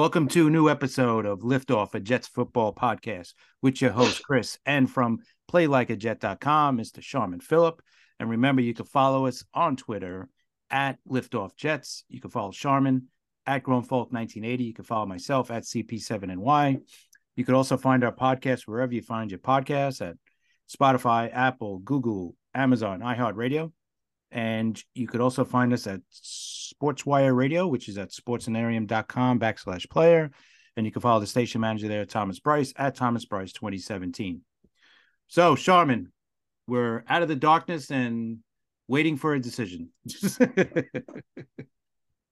Welcome to a new episode of Liftoff, a Jets football podcast with your host, Chris, and from playlikeajet.com, Mr. Sharman Phillip. And remember, you can follow us on Twitter at Liftoff Jets. You can follow Sharman at GrownFolk1980. You can follow myself at CP7NY. You can also find our podcast wherever you find your podcasts at Spotify, Apple, Google, Amazon, iHeartRadio. And you could also find us at Sportswire Radio, which is at sportsanarium.com backslash player. And you can follow the station manager there, Thomas Bryce, at Thomas Bryce 2017. So, Sharman, we're out of the darkness and waiting for a decision.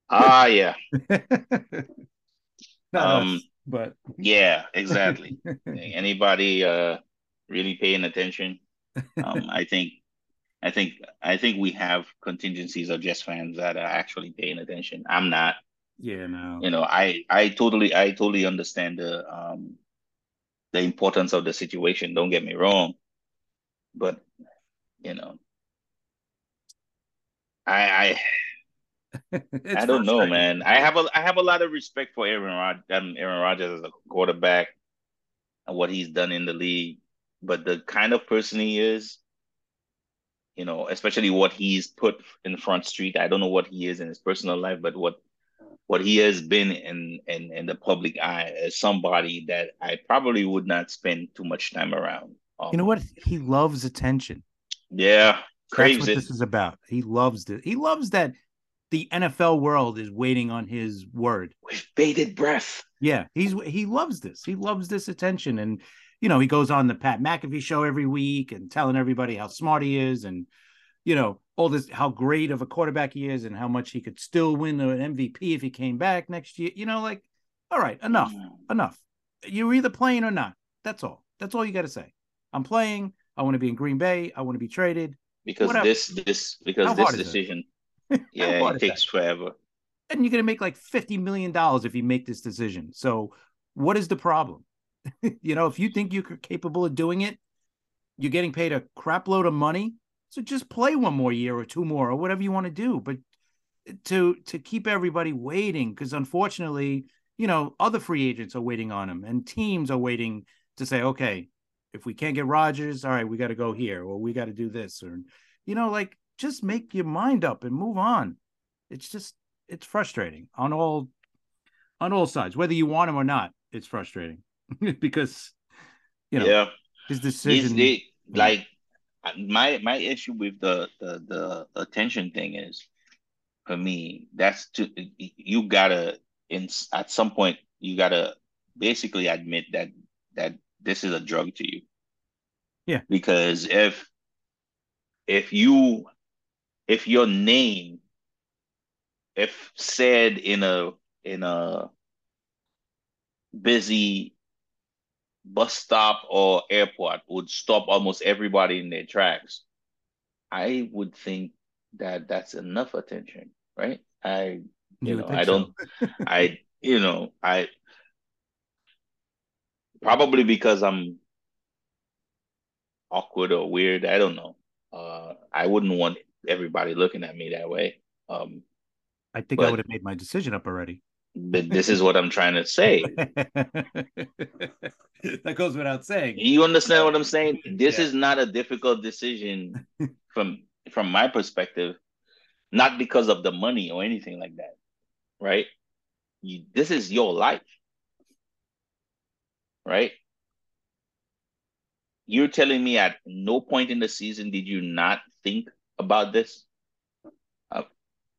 Ah, yeah. Not Um, us, but Yeah, exactly. Anybody uh really paying attention? Um, I think I think I think we have contingencies of Jets fans that are actually paying attention. I'm not. yeah, no. You know, I I totally I totally understand the um the importance of the situation. Don't get me wrong. But you know, I I I don't know, man. I have a I have a lot of respect for Aaron Rod um, Aaron Rodgers as a quarterback and what he's done in the league, but the kind of person he is, you know, especially what he's put in Front Street. I don't know what he is in his personal life, but what what he has been in in in the public eye as somebody that I probably would not spend too much time around. Um, You know what? He loves attention. Yeah, That's what it. this is about. He loves it. He loves that the NFL world is waiting on his word. with bated breath. Yeah, he's he loves this. He loves this attention, and you know he goes on the Pat McAfee show every week and telling everybody how smart he is, and you know all this how great of a quarterback he is, and how much he could still win an MVP if he came back next year. You know, like all right, enough, enough. You're either playing or not. That's all. That's all you got to say. I'm playing. I want to be in Green Bay. I want to be traded. Because Whatever. this this because How this it? decision, yeah, it is that? takes forever. and you're going to make like 50 million dollars if you make this decision so what is the problem you know if you think you're capable of doing it you're getting paid a crap load of money. So just play one more year or two more or whatever you want to do. But to to keep everybody waiting because unfortunately you know other free agents are waiting on him and teams are waiting to say okay if we can't get Rodgers all right we got to go here or we got to do this. Or you know like just make your mind up and move on. It's just it's frustrating on all on all sides whether you want him or not it's frustrating because you know yeah. his decision they like my my issue with the the the attention thing is for me that's to you gotta in at some point you gotta basically admit that that this is a drug to you Yeah. because if if you if your name if said in a in a busy bus stop or airport would stop almost everybody in their tracks. I would think that that's enough attention, right? I, you, would know, I don't, I, you know, I probably because I'm awkward or weird. I don't know. Uh, I wouldn't want everybody looking at me that way. Um, I think I would have made my decision up already. But this is what I'm trying to say. that goes without saying. You understand what I'm saying? This Yeah. is not a difficult decision from from my perspective, not because of the money or anything like that, right? You, this is your life, right? You're telling me at no point in the season did you not think about this? Uh,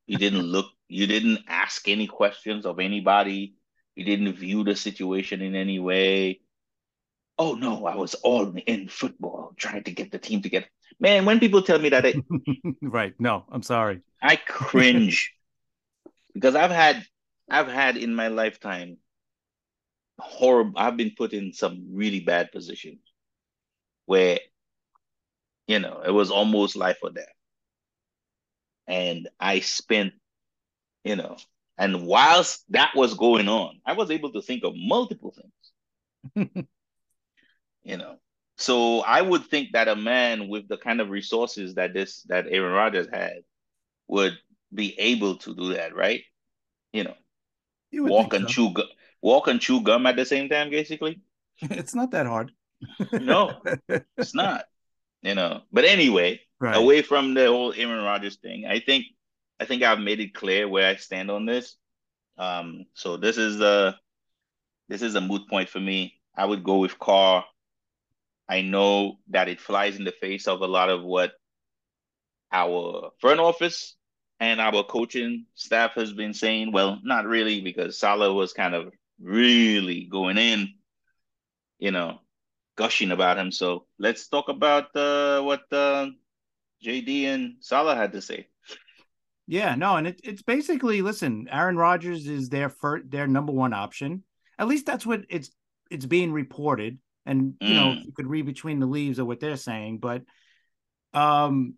you didn't look, you didn't ask any questions of anybody. You didn't view the situation in any way. Oh no, I was all in football, trying to get the team together. Man, when people tell me that, I, right. No, I'm sorry. I cringe because I've had I've had in my lifetime horrible I've been put in some really bad positions where you know it was almost life or death. And I spent, you know, and whilst that was going on, I was able to think of multiple things. you know. So I would think that a man with the kind of resources that this that Aaron Rodgers had would be able to do that, right? You know, You walk and so. chew gu- walk and chew gum at the same time, basically. It's not that hard. no, it's not. You know. But anyway, right. away from the whole Aaron Rodgers thing, I think I think I've made it clear where I stand on this. Um, so this is a this is a moot point for me. I would go with Carr. I know that it flies in the face of a lot of what our front office and our coaching staff has been saying. Well, not really, because Saleh was kind of really going in, you know, gushing about him. So let's talk about uh, what uh, JD and Saleh had to say. Yeah, no, and it, it's basically listen, Aaron Rodgers is their first, their number one option. At least that's what it's it's being reported. And you mm. know, you could read between the leaves of what they're saying, but um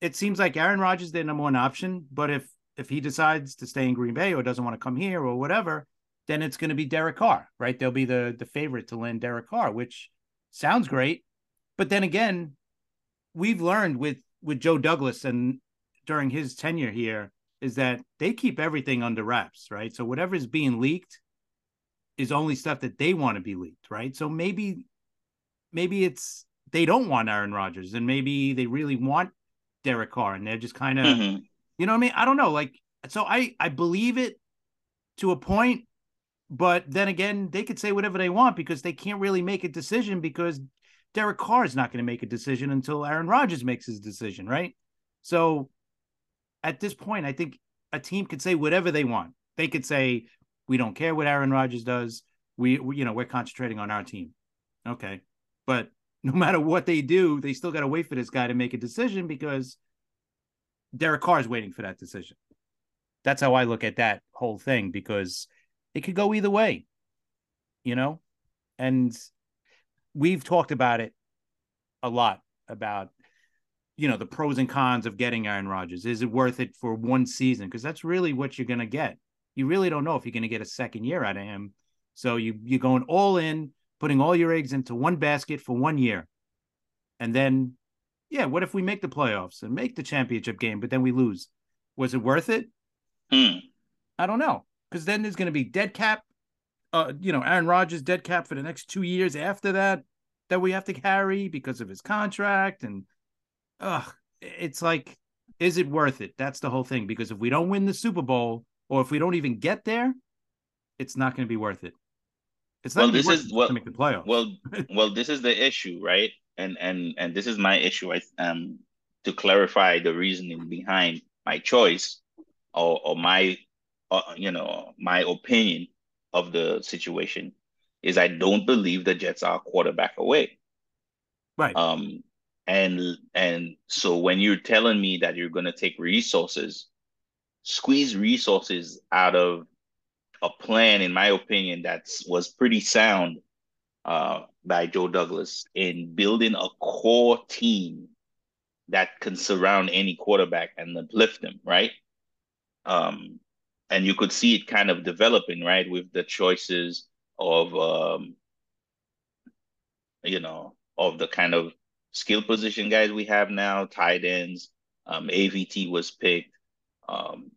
it seems like Aaron Rodgers is their number one option. But if if he decides to stay in Green Bay or doesn't want to come here or whatever, then it's going to be Derek Carr, right? They'll be the the favorite to land Derek Carr, which sounds great. But then again, we've learned with with Joe Douglas and during his tenure here is that they keep everything under wraps, right? So whatever is being leaked is only stuff that they want to be leaked, right? So maybe maybe it's they don't want Aaron Rodgers and maybe they really want Derek Carr and they're just kind of mm-hmm. you know what I mean? I don't know. Like so I I believe it to a point, but then again, they could say whatever they want because they can't really make a decision because Derek Carr is not going to make a decision until Aaron Rodgers makes his decision, right? So at this point, I think a team could say whatever they want. They could say, "We don't care what Aaron Rodgers does. We, we you know, we're concentrating on our team." Okay, but no matter what they do, they still got to wait for this guy to make a decision because Derek Carr is waiting for that decision. That's how I look at that whole thing because it could go either way, you know, and we've talked about it a lot about you know the pros and cons of getting Aaron Rodgers. Is it worth it for one season? Because that's really what you're going to get. You really don't know if you're going to get a second year out of him. So you you're going all in, putting all your eggs into one basket for one year, and then, yeah, what if we make the playoffs and make the championship game, but then we lose? Was it worth it? Hmm. I don't know, because then there's going to be dead cap. Uh, you know, Aaron Rodgers dead cap for the next two years after that that we have to carry because of his contract and ugh, it's like, is it worth it? That's the whole thing. Because if we don't win the Super Bowl, or if we don't even get there, it's not going to be worth it. It's not well, this is well, to make the playoffs. Well, well, this is the issue, right? And and and this is my issue. I um to clarify the reasoning behind my choice or or my uh, you know my opinion of the situation is I don't believe the Jets are a quarterback away. Right. Um, and and so when you're telling me that you're going to take resources squeeze resources out of a plan in my opinion that was pretty sound uh, by joe douglas in building a core team that can surround any quarterback and uplift them right? Um, and you could see it kind of developing right with the choices of um, you know of the kind of skill position guys we have now, tight ends. Um, AVT was picked. Um,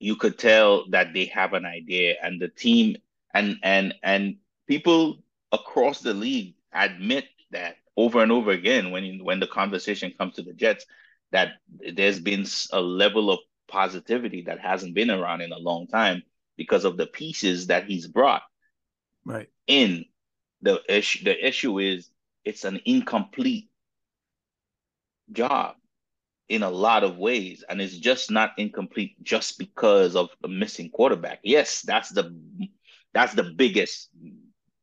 you could tell that they have an idea, and the team and and and people across the league admit that over and over again when when the conversation comes to the Jets that there's been a level of positivity that hasn't been around in a long time because of the pieces that he's brought right in the issue the issue is it's an incomplete job in a lot of ways and it's just not incomplete just because of the missing quarterback. Yes that's the that's the biggest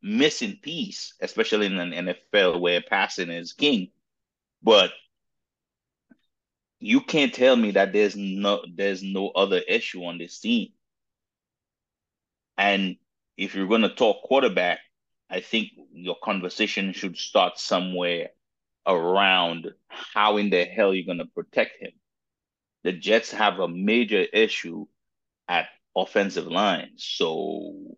missing piece especially in an nfl where passing is king. But you can't tell me that there's no there's no other issue on this team. And if you're going to talk quarterback I think your conversation should start somewhere around how in the hell you're going to protect him. The Jets have a major issue at offensive line. So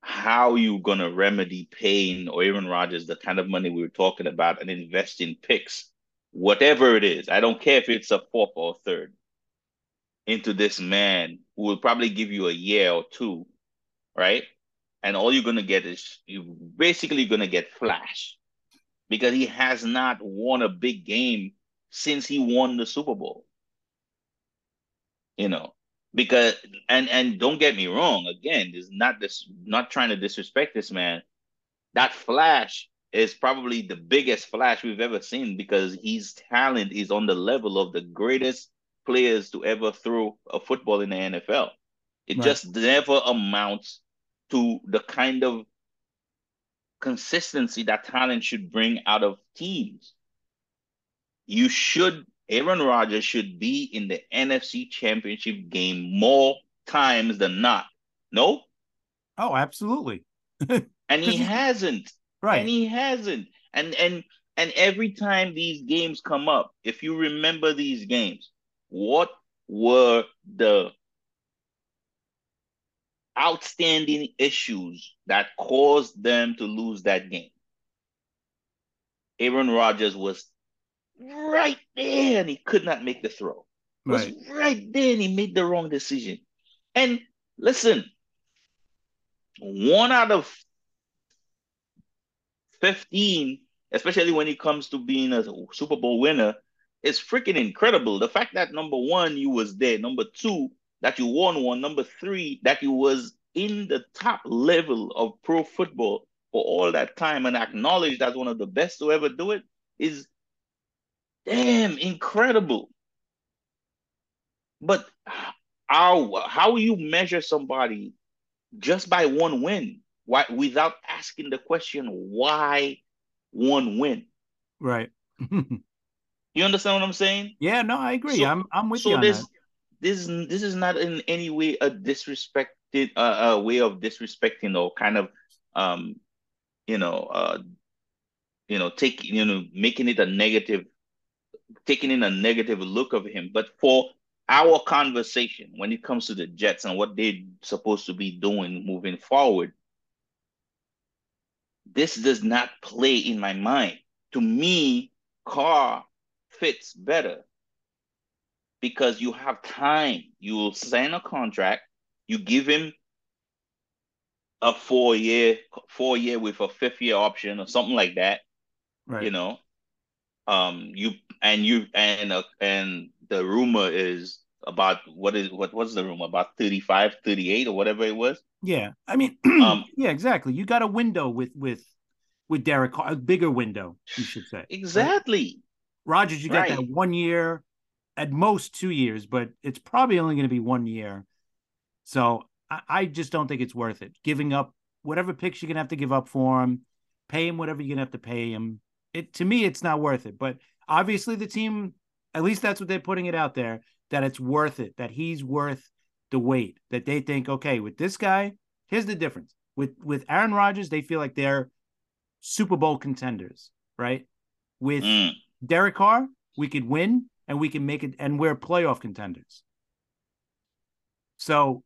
how you going to remedy Payne or Aaron Rodgers the kind of money we were talking about and invest in picks, whatever it is. I don't care if it's a fourth or third into this man who will probably give you a year or two, right? And all you're gonna get is you're basically gonna get flash because he has not won a big game since he won the Super Bowl. You know, because and and don't get me wrong, again, is not this not trying to disrespect this man. That flash is probably the biggest flash we've ever seen because his talent is on the level of the greatest players to ever throw a football in the NFL. It right. just never amounts to the kind of consistency that talent should bring out of teams. You should, Aaron Rodgers should be in the NFC Championship game more times than not. No? Oh, absolutely. and he hasn't. Right. And he hasn't. And and and every time these games come up, if you remember these games, what were the outstanding issues that caused them to lose that game. Aaron Rodgers was right there and he could not make the throw. Right. Was right there and he made the wrong decision. And listen, one out of 15, especially when it comes to being a Super Bowl winner, is freaking incredible. The fact that number one, you was there, number two, that you won one. Number three, that you was in the top level of pro football for all that time and acknowledged as one of the best to ever do it is damn incredible. But how how you measure somebody just by one win? Why without asking the question why one win? Right. you understand what I'm saying? Yeah, no, I agree. So, I'm I'm with so you. So this this this is not in any way a disrespected uh, a way of disrespecting or kind of um you know uh you know taking you know making it a negative taking in a negative look of him. But for our conversation when it comes to the jets and what they're supposed to be doing moving forward this does not play in my mind. To me Carr fits better because you have time. You will sign a contract. You give him a four year, four year with a fifth year option or something like that. Right. You know, um, you and you and uh, and the rumor is about what is what was the rumor about 35 38 or whatever it was yeah i mean um yeah exactly you got a window with with with derek a bigger window you should say exactly right? rodgers you got right. that one year at most two years, but it's probably only going to be one year. So I, I, just don't think it's worth it. Giving up whatever picks you're going to have to give up for him, pay him whatever you're going to have to pay him. It to me, it's not worth it. But obviously, the team, at least that's what they're putting it out there, that it's worth it, that he's worth the wait. That they think, okay, with this guy, here's the difference. With with Aaron Rodgers, they feel like they're Super Bowl contenders, right? With mm. Derek Carr, we could win and we can make it and we're playoff contenders. So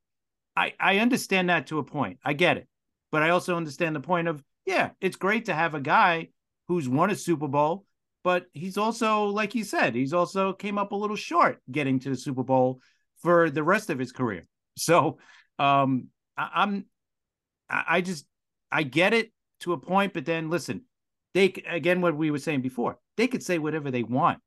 I I understand that to a point. I get it. But I also understand the point of yeah, it's great to have a guy who's won a Super Bowl, but he's also like you said, he's also came up a little short getting to the Super Bowl for the rest of his career. So um I, I'm I just I get it to a point, but then listen, they again what we were saying before, they could say whatever they want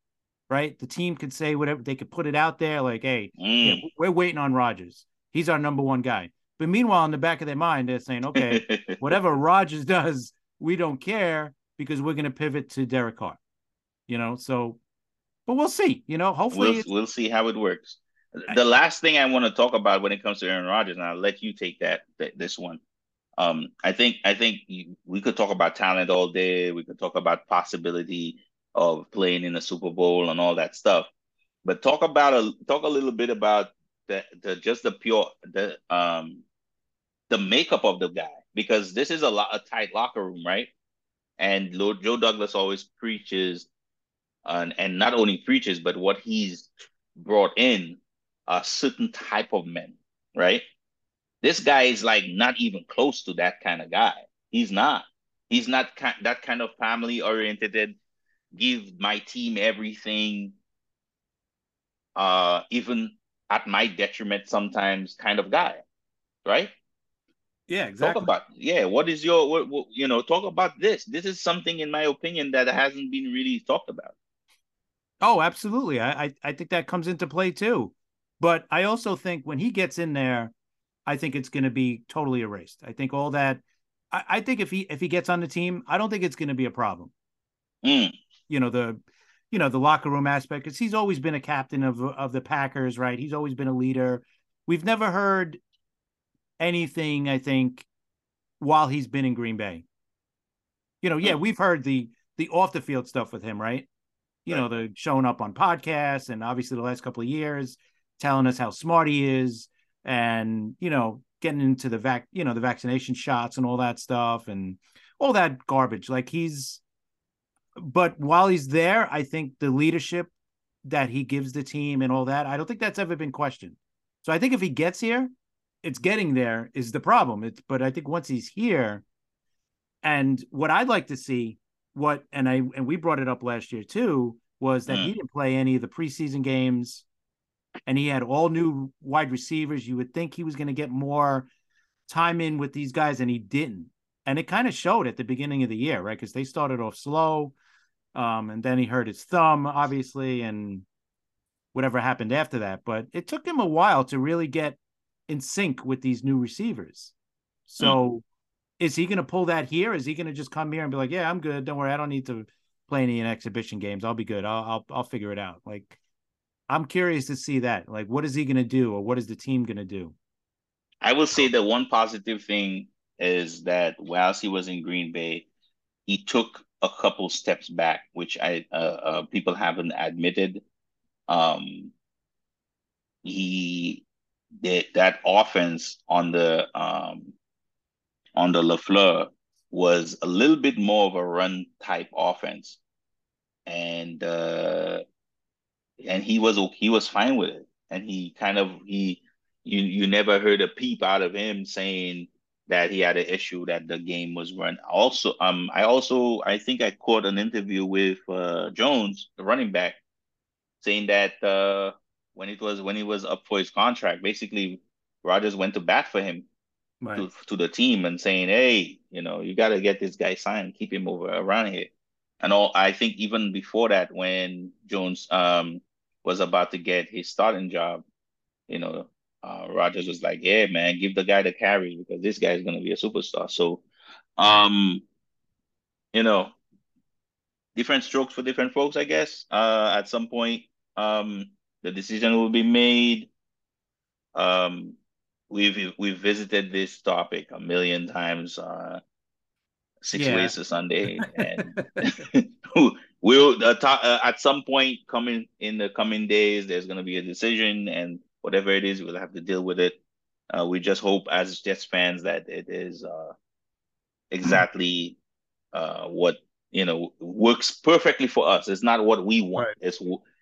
right? The team could say whatever they could put it out there, like, "Hey, mm. yeah, we're waiting on Rodgers. He's our number one guy." But meanwhile, in the back of their mind, they're saying, "Okay, whatever Rodgers does, we don't care because we're going to pivot to Derek Carr." You know, so, but we'll see. You know, hopefully, we'll, we'll see how it works. The last thing I want to talk about when it comes to Aaron Rodgers, and I'll let you take that, that this one. Um, I think I think we could talk about talent all day. We could talk about possibility of playing in the Super Bowl and all that stuff. But talk about a talk a little bit about the, the just the pure the um the makeup of the guy because this is a lot a tight locker room, right? And Lord Joe Douglas always preaches, and and not only preaches, but what he's brought in a certain type of men, right? This guy is like not even close to that kind of guy. He's not. He's not that kind of family oriented give my team everything. Uh, even at my detriment sometimes kind of guy, right? Yeah, exactly. Talk about yeah. What is your what, what, you know? Talk about this. This is something, in my opinion, that hasn't been really talked about. Oh, absolutely. I, I I think that comes into play too. But I also think when he gets in there, I think it's going to be totally erased. I think all that. I, I, think if he if he gets on the team, I don't think it's going to be a problem. Mm. You know the, you know the locker room aspect because he's always been a captain of of the Packers, right? He's always been a leader. We've never heard anything. I think while he's been in Green Bay. You know, yeah, mm. we've heard the the off the field stuff with him, right? You right. know, the showing up on podcasts and obviously the last couple of years telling us how smart he is and you know getting into the vac you know the vaccination shots and all that stuff and all that garbage like he's but while he's there i think the leadership that he gives the team and all that i don't think that's ever been questioned so i think if he gets here it's getting there is the problem it's but i think once he's here and what i'd like to see what and i and we brought it up last year too was that mm. he didn't play any of the preseason games and he had all new wide receivers. You would think he was going to get more time in with these guys, and he didn't. And it kind of showed at the beginning of the year, right? Because they started off slow, um, and then he hurt his thumb, obviously, and whatever happened after that. But it took him a while to really get in sync with these new receivers. So, mm. is he going to pull that here? Is he going to just come here and be like, "Yeah, I'm good. Don't worry, I don't need to play any exhibition games. I'll be good. I'll I'll, I'll figure it out." Like I'm curious to see that. Like, what is he going to do, or what is the team going to do? I will say that one positive thing is that whilst he was in Green Bay, he took a couple steps back, which I uh, uh, people haven't admitted. Um, he did that offense on the um, on the Lafleur was a little bit more of a run type offense, and uh, and he was he was fine with it, and he kind of he you you never heard a peep out of him saying that he had an issue that the game was run. Also, um, I also I think I caught an interview with uh, Jones, the running back, saying that uh, when it was when he was up for his contract, basically Rodgers went to bat for him right. to, to the team and saying, "Hey, you know, you got to get this guy signed, keep him over around here." And all I think even before that, when Jones um was about to get his starting job, you know, uh, Rodgers was like, "Yeah, man, give the guy the carry because this guy is going to be a superstar." So, um, you know, different strokes for different folks, I guess. Uh, at some point, um, the decision will be made. Um, we've we've visited this topic a million times. Uh, six yeah. ways to Sunday, and we'll uh, talk, uh, at some point coming in the coming days. There's going to be a decision, and whatever it is, we'll have to deal with it. Uh, we just hope, as Jets fans, that it is uh, exactly uh, what you know works perfectly for us. It's not what we want. Right. It's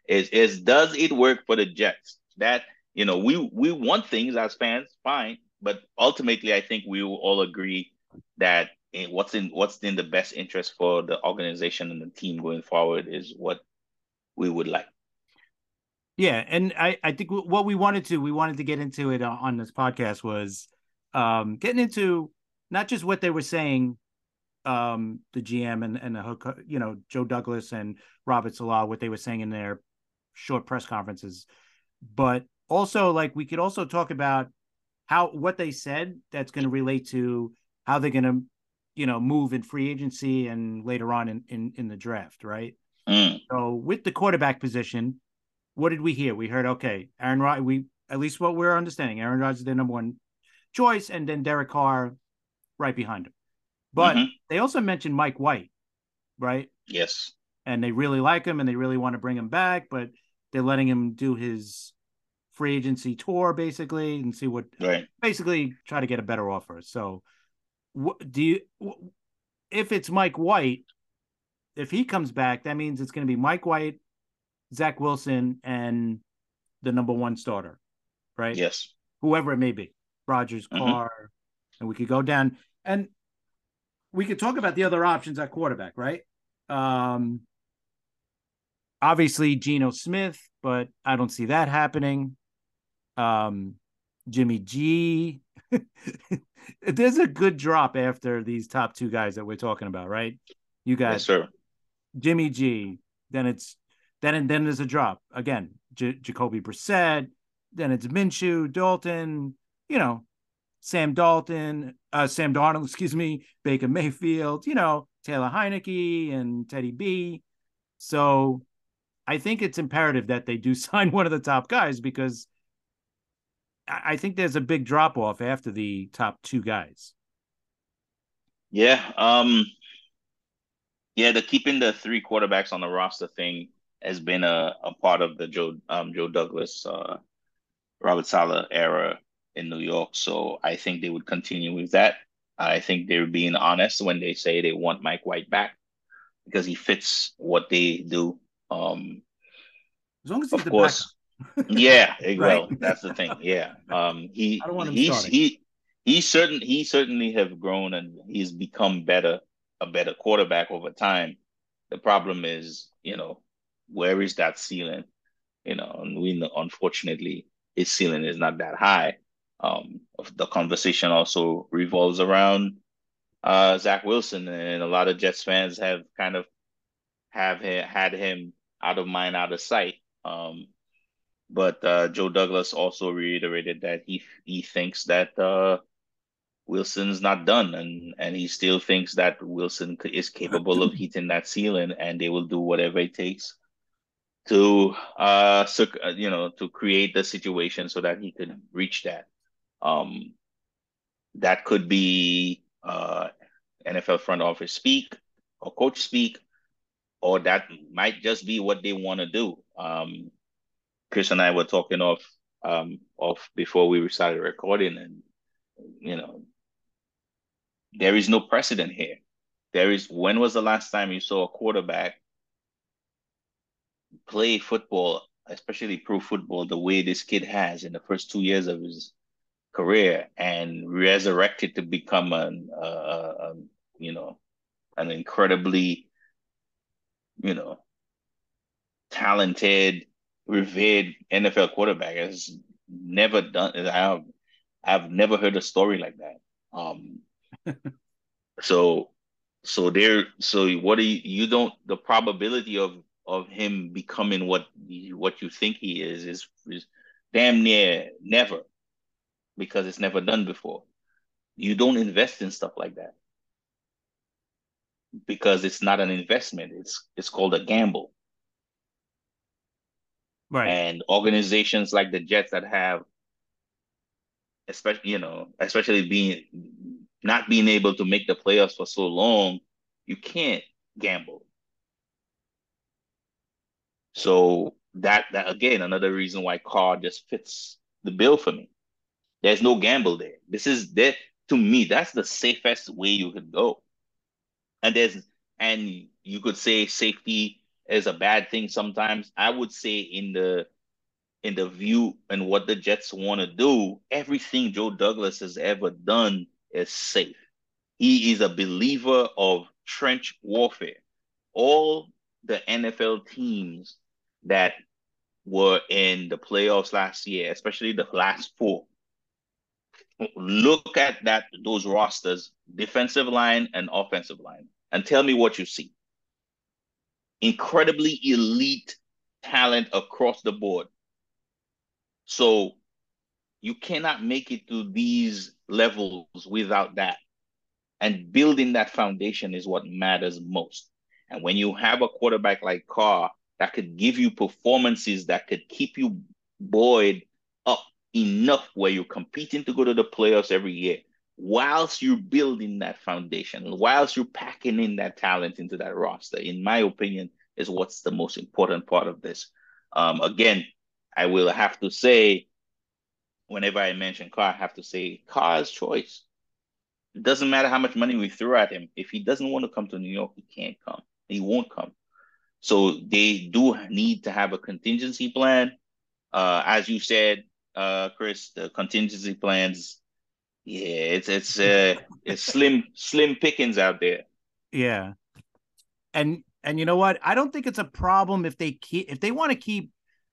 is is does it work for the Jets? That you know we we want things as fans, fine, but ultimately, I think we will all agree that in what's in what's in the best interest for the organization and the team going forward is what we would like. Yeah, and I I think what we wanted to we wanted to get into it on this podcast was um getting into not just what they were saying um the GM and and the you know Joe Douglas and Robert Saleh what they were saying in their short press conferences but also like we could also talk about how what they said that's going to relate to how they're going to you know move in free agency and later on in in, in the draft right mm. so with the quarterback position what did we hear? We heard okay aaron rod we at least what we're understanding aaron rodgers is the number one choice and then derek carr right behind him. But mm-hmm. they also mentioned mike white right? Yes. And they really like him and they really want to bring him back but they're letting him do his free agency tour basically and see what right. basically try to get a better offer. So what do you if it's Mike White, if he comes back, that means it's going to be Mike White, Zach Wilson, and the number one starter, right? Yes. Whoever it may be, Rodgers, mm-hmm. Carr, and we could go down and we could talk about the other options at quarterback, right? Um, obviously Geno Smith, but I don't see that happening. um, Jimmy G. There's a good drop after these top two guys that we're talking about, right? You guys, Yes, sir. Jimmy G. Then it's then and then there's a drop again. J- Jacoby Brissett. Then it's Minshew, Dalton. You know, Sam Dalton, uh, Sam Darnold, excuse me, Baker Mayfield. You know, Taylor Heinicke and Teddy B. So I think it's imperative that they do sign one of the top guys because I I think there's a big drop off after the top two guys. Yeah. Um. Yeah, the keeping the three quarterbacks on the roster thing has been a, a part of the Joe um Joe Douglas uh Robert Saleh era in New York. So I think they would continue with that. I think they're being honest when they say they want Mike White back because he fits what they do. Um, As long as he's of the course, yeah, Right? well, that's the thing. Yeah, um, he I don't want him he's starting. he he certain he certainly have grown and he's become better a better quarterback over time. The problem is, you know, where is that ceiling? You know, and we know, unfortunately his ceiling is not that high. Um, the conversation also revolves around uh Zach Wilson, and a lot of Jets fans have kind of have ha- had him out of mind, out of sight. Um, but uh, Joe Douglas also reiterated that he he thinks that uh, Wilson's not done, and and he still thinks that Wilson is capable of hitting that ceiling, and they will do whatever it takes to uh, circ- uh, you know to create the situation so that he could reach that. Um, that could be uh, NFL front office speak or coach speak, or that might just be what they want to do. Um, Chris and I were talking off um off before we started recording, and you know, there is no precedent here. There is when was the last time you saw a quarterback play football, especially pro football, the way this kid has in the first two years of his career, and resurrected to become an uh, uh, um, you know an incredibly you know talented, revered NFL quarterback has never done. I've I've never heard a story like that. Um, so so there. So what do you you don't the probability of of him becoming what what you think he is is is damn near never because it's never done before. You don't invest in stuff like that because it's not an investment. It's it's called a gamble. Right. and organizations like the Jets that have, especially you know, especially being not being able to make the playoffs for so long, you can't gamble. So that that again another reason why Carr just fits the bill for me. There's no gamble there. This is that to me. That's the safest way you could go. And there's and you could say safety is a bad thing sometimes. I would say in the in the view and what the Jets want to do, everything Joe Douglas has ever done is safe. He is a believer of trench warfare. All the NFL teams that were in the playoffs last year, especially the last four, look at that those rosters, defensive line and offensive line, and tell me what you see. Incredibly elite talent across the board. So you cannot make it to these levels without that. And building that foundation is what matters most. And when you have a quarterback like Carr that could give you performances that could keep you buoyed up enough where you're competing to go to the playoffs every year, whilst you're building that foundation, whilst you're packing in that talent into that roster, in my opinion, is what's the most important part of this. Um, again, I will have to say, whenever I mention Carr, I have to say Carr's choice. It doesn't matter how much money we throw at him. If he doesn't want to come to New York, he can't come. He won't come. So they do need to have a contingency plan. Uh, as you said, uh, Chris, the contingency plans, yeah, it's it's uh, it's slim slim pickings out there. Yeah. And and you know what? I don't think it's a problem if they keep if they want to keep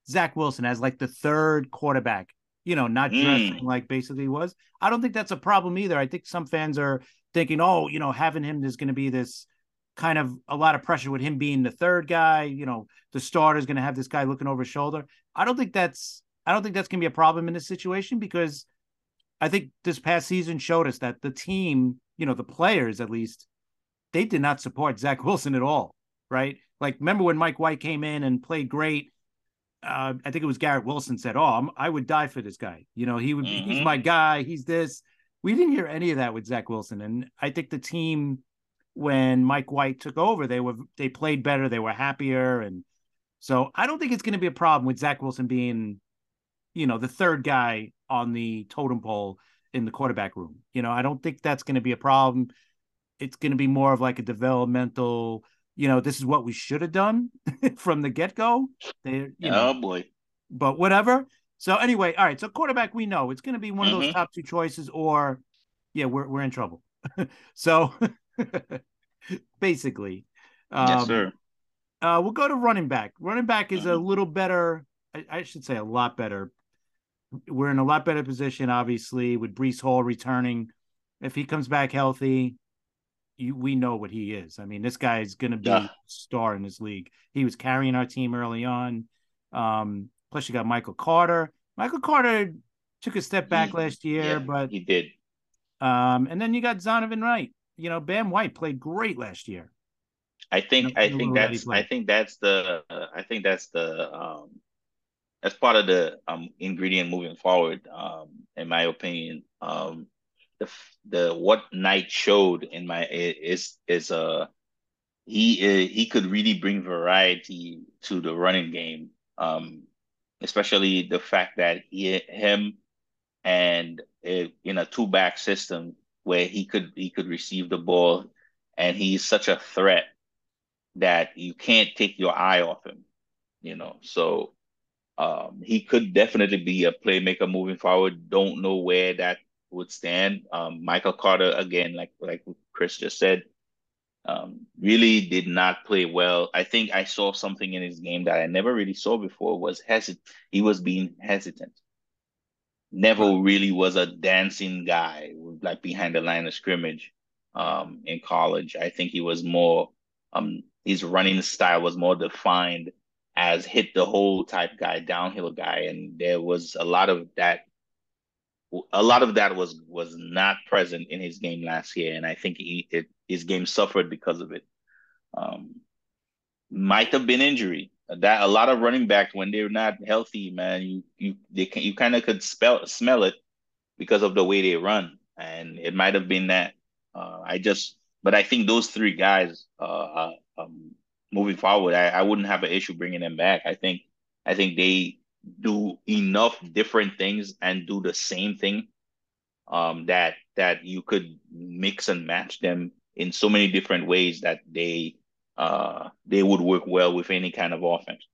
Zach Wilson as like the third quarterback. you know, not dressing mm. like basically was. I don't think that's a problem either. I think some fans are thinking, oh, you know, having him is going to be this kind of a lot of pressure with him being the third guy. You know, the starter is going to have this guy looking over his shoulder. I don't think that's I don't think that's going to be a problem in this situation because I think this past season showed us that the team, you know, the players at least, they did not support Zach Wilson at all, right? Like, remember when Mike White came in and played great? Uh, I think it was Garrett Wilson said, "Oh, I'm, i would die for this guy." You know, he would. Mm-hmm. He's my guy. He's this. We didn't hear any of that with Zach Wilson, and I think the team, when Mike White took over, they were they played better. They were happier, and so I don't think it's going to be a problem with Zach Wilson being, you know, the third guy on the totem pole in the quarterback room. You know, I don't think that's going to be a problem. It's going to be more of like a developmental, you know, this is what we should have done from the get go. Oh know, boy. But whatever. So anyway, all right. So quarterback, we know it's going to be one mm-hmm. of those mm-hmm. top two choices, or yeah, we're we're in trouble. so basically, um, yes, sir. Uh, we'll go to running back. Running back is a little better. I, I, should say a lot better we're in a lot better position, obviously, with Breece Hall returning. If he comes back healthy, you, we know what he is. I mean, this guy is going to be yeah. a star in this league. He was carrying our team early on. Um, plus, you got Michael Carter. Michael Carter took a step back he, last year, yeah, but he did. Um, and then you got Zonovan Wright. You know, Bam White played great last year. I think I think that's I think that's the uh, I think that's the um as part of the um, ingredient moving forward, um, in my opinion. Um, the the what Knight showed in my is is uh he uh, he could really bring variety to the running game. Um, especially the fact that he him and it, in a two back system where he could he could receive the ball and he's such a threat that you can't take your eye off him you know so um, he could definitely be a playmaker moving forward. Don't know where that would stand. Um, Michael Carter, again, like like Chris just said, um, really did not play well. I think I saw something in his game that I never really saw before. Was hesitant. He was being hesitant. Never really was a dancing guy, like behind the line of scrimmage. Um, in college, I think he was more. Um, his running style was more defined as hit the hole type guy, downhill guy, and there was a lot of that. A lot of that was was not present in his game last year, and I think he it, his game suffered because of it. Um, might have been injury. That a lot of running backs when they're not healthy, man, you you they can you kind of could spell smell it because of the way they run, and it might have been that. Uh, I just, but I think those three guys, uh, um, moving forward, I, I wouldn't have an issue bringing them back. I think I think they do enough different things and do the same thing um, that that you could mix and match them in so many different ways that they uh, they would work well with any kind of offense.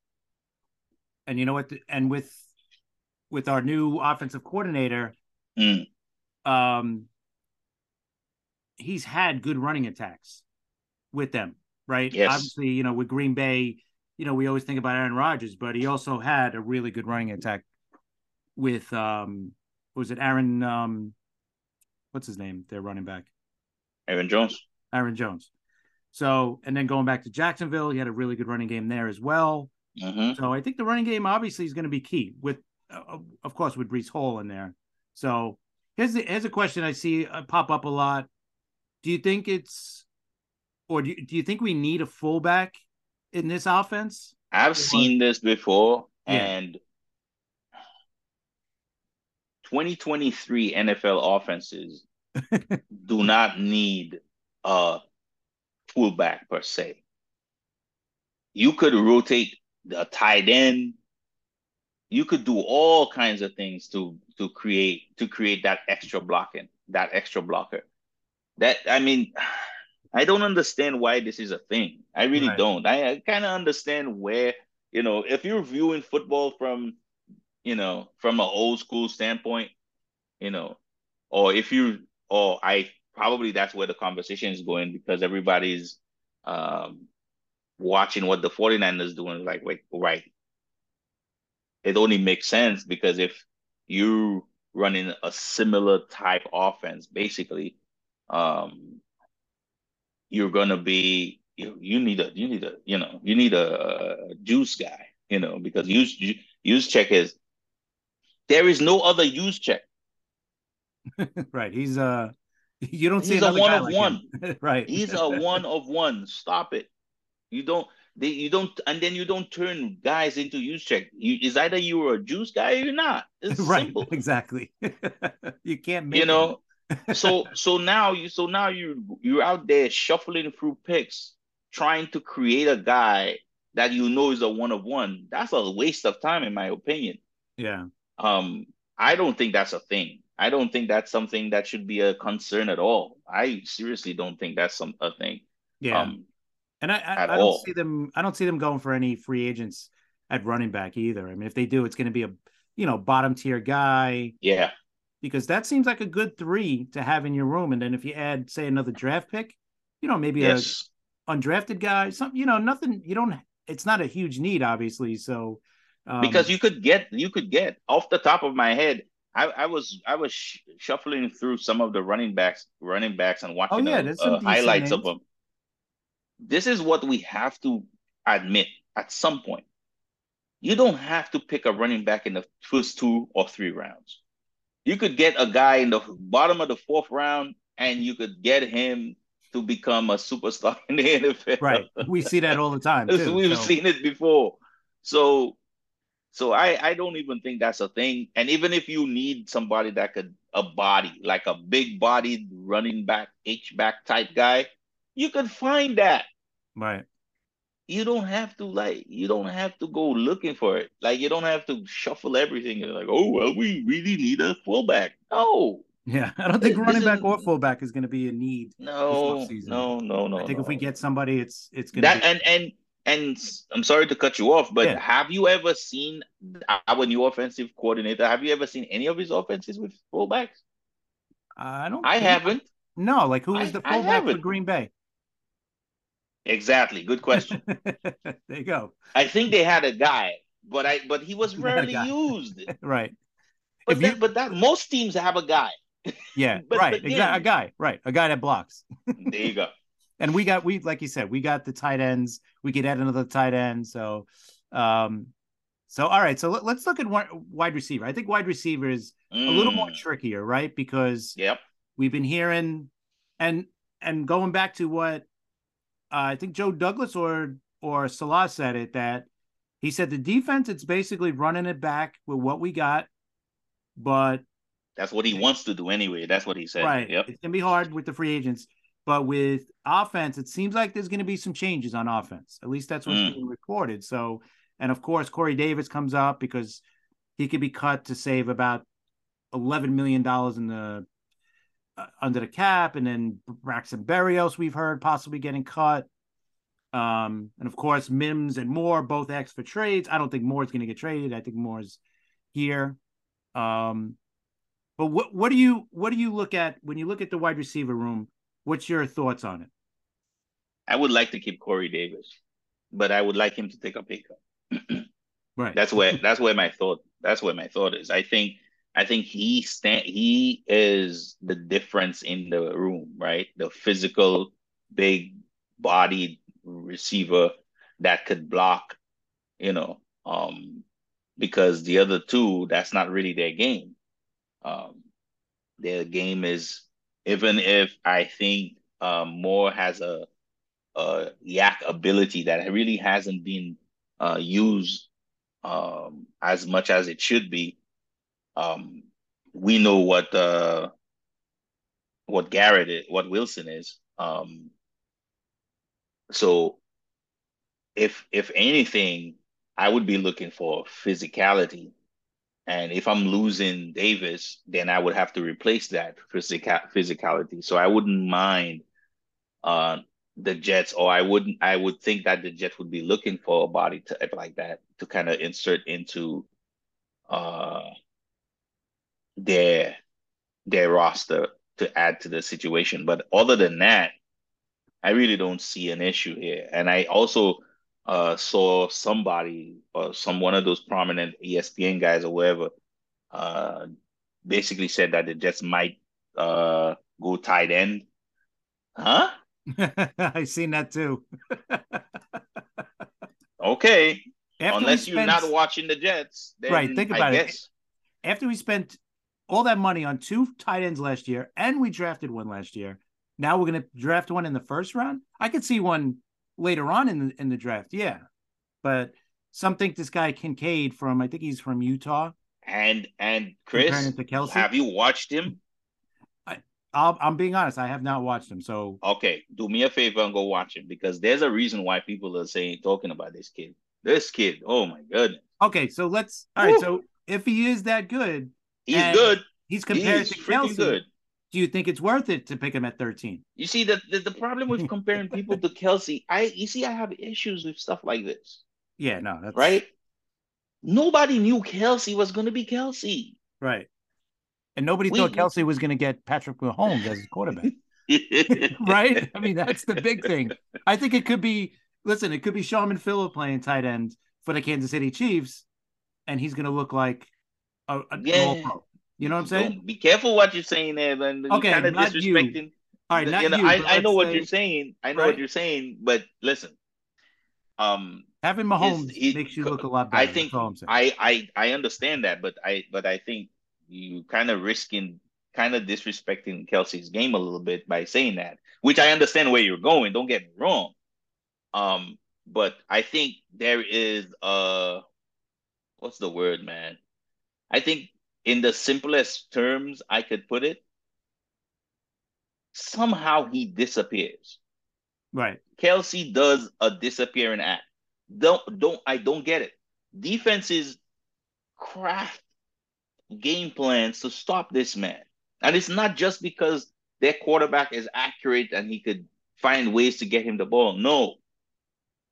And you know what? And with with our new offensive coordinator, mm. um, he's had good running attacks with them right? Yes. Obviously, you know, with Green Bay, you know, we always think about Aaron Rodgers, but he also had a really good running attack with um was it Aaron um what's his name? Their running back. Aaron Jones. Aaron Jones. So, and then going back to Jacksonville, he had a really good running game there as well. Mm-hmm. So I think the running game obviously is going to be key with, uh, of course, with Breece Hall in there. So here's the, here's a question I see uh, pop up a lot. Do you think it's or do you, do you think we need a fullback in this offense? I've or... seen this before, yeah. and 2023 NFL offenses do not need a fullback per se. You could rotate the tight end. You could do all kinds of things to to create to create that extra blocking, that extra blocker. That I mean I don't understand why this is a thing. I really right. don't. I, I kind of understand where, you know, if you're viewing football from, you know, from an old school standpoint, you know, or if you, or I probably that's where the conversation is going because everybody's um, watching what the 49ers doing. Like, wait, right. It only makes sense because if you're running a similar type offense, basically, um, you're gonna be you, you need a you need a you know you need a, a juice guy, you know, because use Juszczyk is there is no other Juszczyk. right. He's uh you don't He's see a one of like one. right. He's a one of one. Stop it. You don't they you don't and then you don't turn guys into Juszczyk. You is either you're a juice guy or you're not. It's right. simple. Exactly. you can't make You know, so so now you so now you you're out there shuffling through picks, trying to create a guy that you know is a one of one. That's a waste of time, in my opinion. Yeah. Um, I don't think that's a thing. I don't think that's something that should be a concern at all. I seriously don't think that's some a thing. Yeah. Um, and I, I, I don't all. see them. I don't see them going for any free agents at running back either. I mean, if they do, it's going to be a you know bottom tier guy yeah, because that seems like a good three to have in your room. And then if you add, say, another draft pick, you know, maybe yes, a undrafted guy, something, you know, nothing. You don't. It's not a huge need, obviously. So um, because you could get you could get off the top of my head. I, I was I was sh- shuffling through some of the running backs running backs and watching Oh, yeah, uh, some uh, highlights of them. This is what we have to admit at some point. You don't have to pick a running back in the first two or three rounds. You could get a guy in the bottom of the fourth round, and you could get him to become a superstar in the NFL. right, we see that all the time. Too, We've so- seen it before. So so I I don't even think that's a thing. And even if you need somebody that could a body, like a big bodied running back, H back type guy, you could find that. right. You don't have to like you don't have to go looking for it. Like you don't have to shuffle everything and like, oh well, we really need a fullback. No, Yeah, I don't think This running back or fullback is going to be a need. no, no, no, no. I think if we get somebody, it's it's going to that be and and and I'm sorry to cut you off, but Yeah. have you ever seen our new offensive coordinator? Have you ever seen any of his offenses with fullbacks? I don't. I haven't. No, like who is the fullback for. Green Bay? Exactly. Good question. there you go. I think they had a guy, but I but he was They had a rarely used. Right. But If you- that, but that most teams have a guy. Yeah. But right. Exactly. A guy. Right. A guy that blocks. There you go. And we got we like you said we got the tight ends. We could add another tight end. So, um, so all right. So let, us look at one wide receiver. I think wide receiver is a little more Mm, trickier, right? Because Yep. we've been hearing and and going back to what uh, I think Joe Douglas or or Saleh said it that he said the defense it's basically running it back with what we got, but That's what he wants to do anyway. That's what he said. right, Yep. it's gonna be hard with the free agents. But with offense, it seems like there's going to be some changes on offense. At least that's what's Mm. being reported. So, and of course, Corey Davis comes up because he could be cut to save about eleven million dollars in the uh, under the cap, and then Braxton Berrios we've heard possibly getting cut. Um, and of course, Mims and Moore both asked for trades. I don't think Moore's going to get traded. I think Moore's here. Um, but what what do you what do you look at when you look at the wide receiver room? What's your thoughts on it? I would like to keep Corey Davis, but I would like him to take a pay cut. Right. That's where that's where my thought that's where my thought is. I think I think he stand he is the difference in the room, right? The physical, big bodied receiver that could block, you know, um, because the other two, that's not really their game. Um, their game is even if I think um, Moore has a, a YAC ability that really hasn't been uh, used um, as much as it should be. Um, we know what uh, what Garrett is, what Wilson is. Um, so if if anything, I would be looking for physicality. And if I'm losing Davis, then I would have to replace that physical physicality. So I wouldn't mind uh, the Jets, or I wouldn't. I would think that the Jets would be looking for a body type like that to kind of insert into uh, their their roster to add to the situation. But other than that, I really don't see an issue here. And I also uh, saw somebody or some one of those prominent ESPN guys or whatever uh, basically said that the Jets might uh, go tight end. Huh? I seen that too. okay. After Unless spent, you're not watching the Jets, right? Think about I it. Guess. After we spent all that money on two tight ends last year, and we drafted one last year, now we're going to draft one in the first round. I could see one later on in the in the draft, yeah. But some think this guy Kincaid from I think he's from Utah. And and Chris, have you watched him? I, i am being honest. I have not watched him. So okay, do me a favor and go watch him because there's a reason why people are saying talking about this kid. This kid, oh my goodness. Okay, so let's. All right, so if he is that good, he's good. He's compared to Kelce. Good. Do you think it's worth it to pick him at 13? You see, the, the, the problem with comparing people to Kelce, I you see, I have issues with stuff like this. Yeah, no, that's right. Nobody knew Kelce was going to be Kelce. Right. And nobody we, thought Kelce was going to get Patrick Mahomes as his quarterback. right? I mean, that's the big thing. I think it could be listen, it could be Sharman Phillips playing tight end for the Kansas City Chiefs, and he's going to look like a, a yeah. You know what I'm saying? Don't, be careful what you're saying there, man. Okay, kind of disrespecting. You. All right, not you know, you, I, I know what you're saying. I know right? what you're saying, but listen. Um, having Mahomes is, makes you look a lot better. I think I, I I understand that, but I but I think you kind of risking kind of disrespecting Kelce's game a little bit by saying that, which I understand where you're going. Don't get me wrong. Um, but I think there is a what's the word, man? I think in the simplest terms I could put it, somehow he disappears. Right. Kelce does a disappearing act. Don't don't I don't get it. Defenses craft game plans to stop this man. And it's not just because their quarterback is accurate and he could find ways to get him the ball. No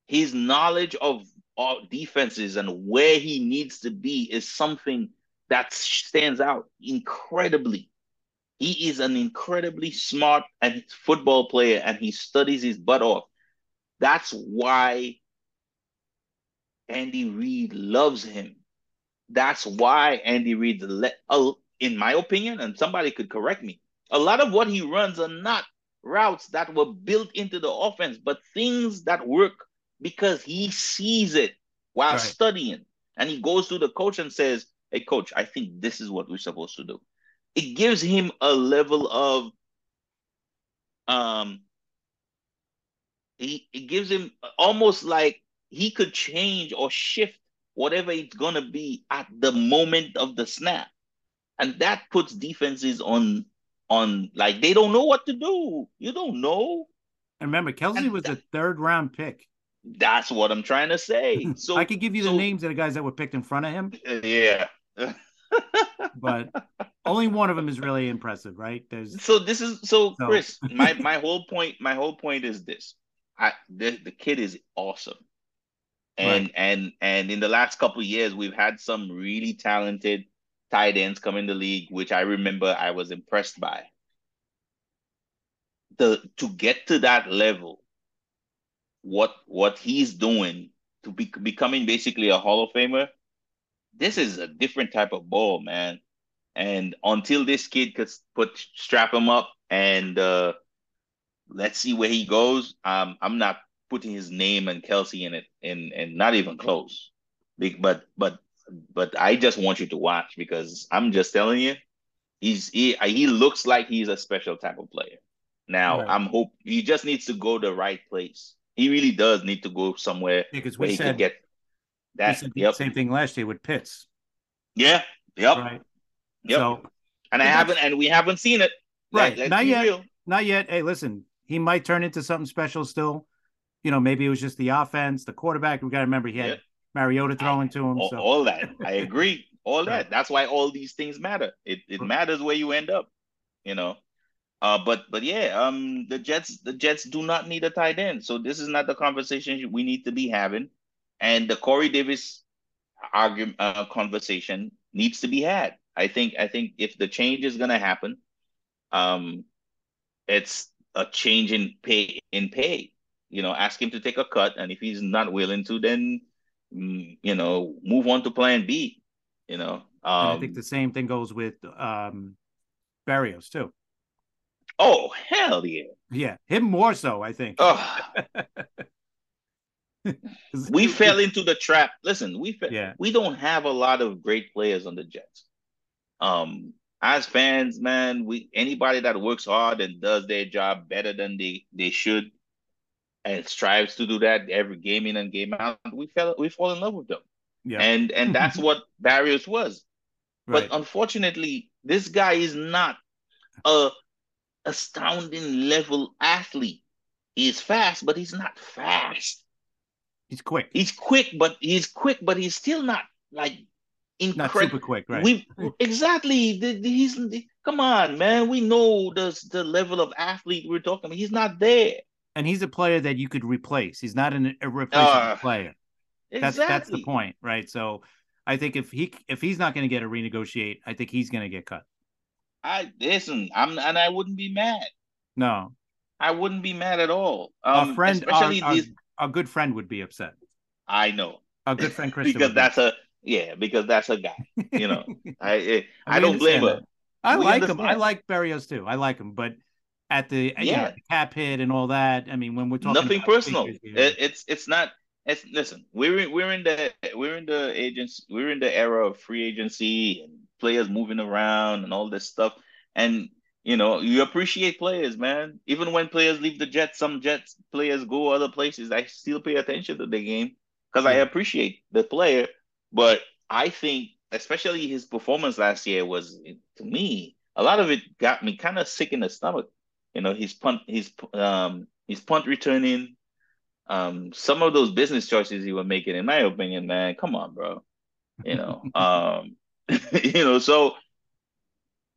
his knowledge of all defenses and where he needs to be is something that stands out incredibly. He is an incredibly smart and football player, and he studies his butt off. That's why Andy Reid loves him. That's why Andy Reid, in my opinion, and somebody could correct me, a lot of what he runs are not routes that were built into the offense, but things that work because he sees it while right. studying. And he goes to the coach and says, Hey, coach, I think this is what we're supposed to do. It gives him a level of um he it gives him almost like he could change or shift whatever it's gonna be at the moment of the snap. And that puts defenses on on like they don't know what to do. You don't know. And remember, Kelce and was that, a third round pick. That's what I'm trying to say. So I could give you the names of the guys that were picked in front of him. Yeah. But only one of them is really impressive, right? There's so this is so, so. Chris. my my whole point my whole point is this: I the, the kid is awesome, and right. and and in the last couple years we've had some really talented tight ends come in the league, which I remember I was impressed by. The to get to that level what what he's doing to be becoming basically a Hall of Famer, this is a different type of ball, man. And until this kid could put strap him up and uh, let's see where he goes, um, I'm not putting his name and Kelce in it, and and not even close. But but but I just want you to watch because I'm just telling you, he's he he looks like he's a special type of player. Now right. I'm hope he just needs to go the right place he really does need to go somewhere because we said, get that. Yep. Same thing last year with Pitts. Yeah. Yep. Right. Yep. So, and I haven't, and we haven't seen it. Right. Not yet. Real. Not yet. Hey, listen, he might turn into something special still. You know, maybe it was just the offense, the quarterback. We got to remember he had Mariota throwing I, to him. All, so. all that. I agree. All that. That's why all these things matter. It it matters where you end up. You know. Uh, but but yeah, um, the Jets the Jets do not need a tight end, so this is not the conversation we need to be having, and the Corey Davis argument uh, conversation needs to be had. I think I think if the change is gonna happen, um, it's a change in pay in pay. You know, ask him to take a cut, and if he's not willing to, then mm, you know, move on to Plan B. You know, um, I think the same thing goes with um, Berrios too. oh hell yeah! Yeah, him more so, I think. Oh, we fell into the trap. Listen, we fe- Yeah. we don't have a lot of great players on the Jets. Um, as fans, man, we anybody that works hard and does their job better than they they should, and strives to do that every game in and game out, we fell we fall in love with them. Yeah, And and that's what Berrios was. right. But unfortunately, this guy is not a astounding level athlete. He's fast, but he's not fast. He's quick, He's quick, but he's quick, but he's still not like not super quick, right? We exactly. the- the- He's come on, man. We know the the level of athlete we're talking about. He's not there. and he's a player that you could replace. He's not an, a replacement Uh, player. That's Exactly. that's the point, right? So I think if he if he's not going to get a renegotiate, I think he's going to get cut. I listen. I'm and I wouldn't be mad. No, I wouldn't be mad at all. Um, our friend, our, especially our, these. Our good friend would be upset. I know a good friend Christian. because would be that's a yeah because that's a guy. You know, I eh, I, I don't blame understand her. I We like him. I like Berrios too. I like him, but at the you know, Yeah. the cap hit and all that. I mean, when we're talking Nothing personal. It, it's it's not. It's listen. We're in, we're in the we're in the agents. We're in the era of free agency and players moving around and all this stuff. And you know, you appreciate players, man. Even when players leave the Jets, some Jets players go other places. I still pay attention to the game because I appreciate the player. But I think, especially his performance last year, was to me a lot of it got me kind of sick in the stomach. You know, his punt, his um, his punt returning, um, some of those business choices he was making, in my opinion, man, come on, bro. You know, um, you know, so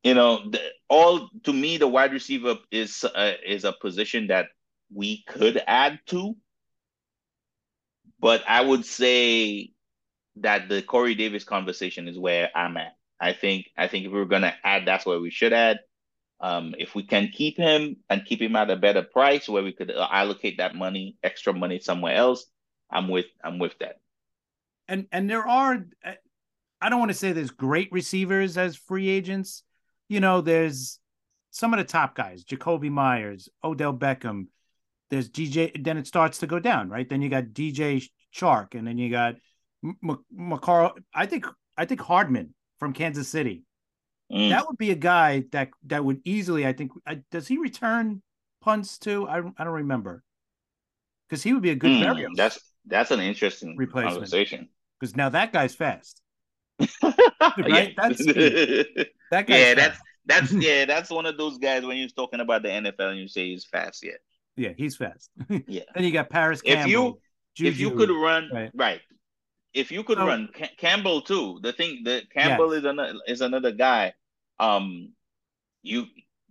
you know, the, all to me, the wide receiver is uh, is a position that we could add to, but I would say that the Corey Davis conversation is where I'm at. I think I think if we are gonna add, that's where we should add. Um, if we can keep him and keep him at a better price, where we could uh, allocate that money, extra money somewhere else, I'm with I'm with that. and and there are uh, I don't want to say there's great receivers as free agents. You know, there's some of the top guys, Jakobi Meyers, Odell Beckham. There's DJ. Then it starts to go down, right? Then you got DJ Chark, and then you got McCarl. I think I think Hardman from Kansas City. Mm. That would be a guy that that would easily. I think. I, does he return punts too? I I don't remember. Because he would be a good Mm, that's that's an interesting Replacement. conversation. because now that guy's fast. Yeah. That's. That yeah, that's that's yeah, that's one of those guys when you're talking about the NFL and you say he's fast. Yeah, Yeah, he's fast. yeah. then you got Parris If Campbell. you- if you could run right. right, if you could So- run Ca- Campbell too. The thing that Campbell is another is another guy. Um, you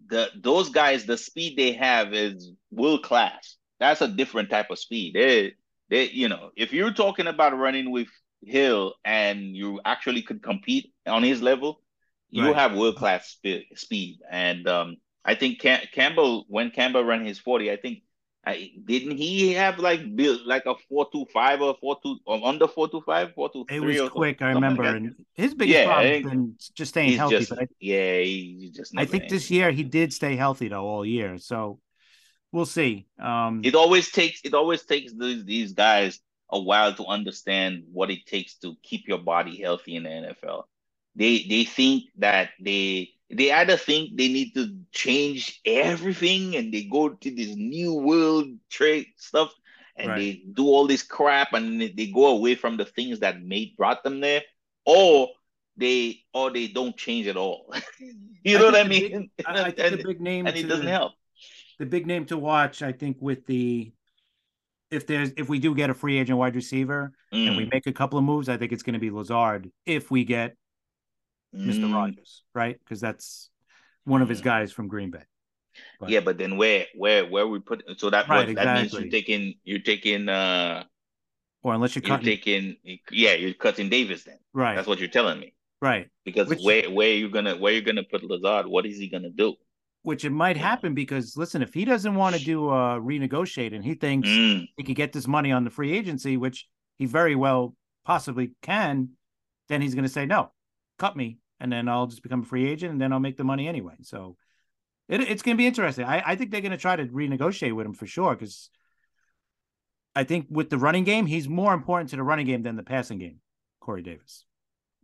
the those guys, the speed they have is world class. That's a different type of speed. They they you know if you're talking about running with Hill and you actually could compete on his level, you Right. have world class spe- speed. And um, I think Cam- Campbell when Campbell ran his forty, I think. I, didn't he have like built like a four two five or four two or under four two five four two It three was or quick. I something like remember. and his biggest Yeah, problem has been just staying healthy. just but I, yeah, he just I think this year he did stay healthy though all year. So we'll see. Um, it always takes it always takes these these guys a while to understand what it takes to keep your body healthy in the NFL. They they think that they they either think they need to change everything and they go to this new world trade stuff and Right. they do all this crap and they- go away from the things that made brought them there, or they or they don't change at all. you I know what I mean? big- I, I think and, the big name and it doesn't help. the big name to watch, I think, with the if there's if we do get a free agent wide receiver and we Mm, make a couple of moves, I think it's going to be Lazard if we get Mr. mm. Rodgers, right? Because that's one of his Mm. guys from Green Bay. But- Yeah, but then where where where we put so that Right, what that means you're taking you're taking uh Or unless you're you're cutting, taking yeah you're cutting Davis then right, that's what you're telling me right. because Which- where where you gonna where you gonna put Lazard what is he gonna do Which it might happen because listen, if he doesn't want to do uh renegotiate and he thinks Mm, he could get this money on the free agency, which he very well possibly can, then he's going to say no. cut me, and then I'll just become a free agent, and then I'll make the money anyway. So it, it's going to be interesting. I, I think they're going to try to renegotiate with him for sure because I think with the running game, he's more important to the running game than the passing game. Corey Davis.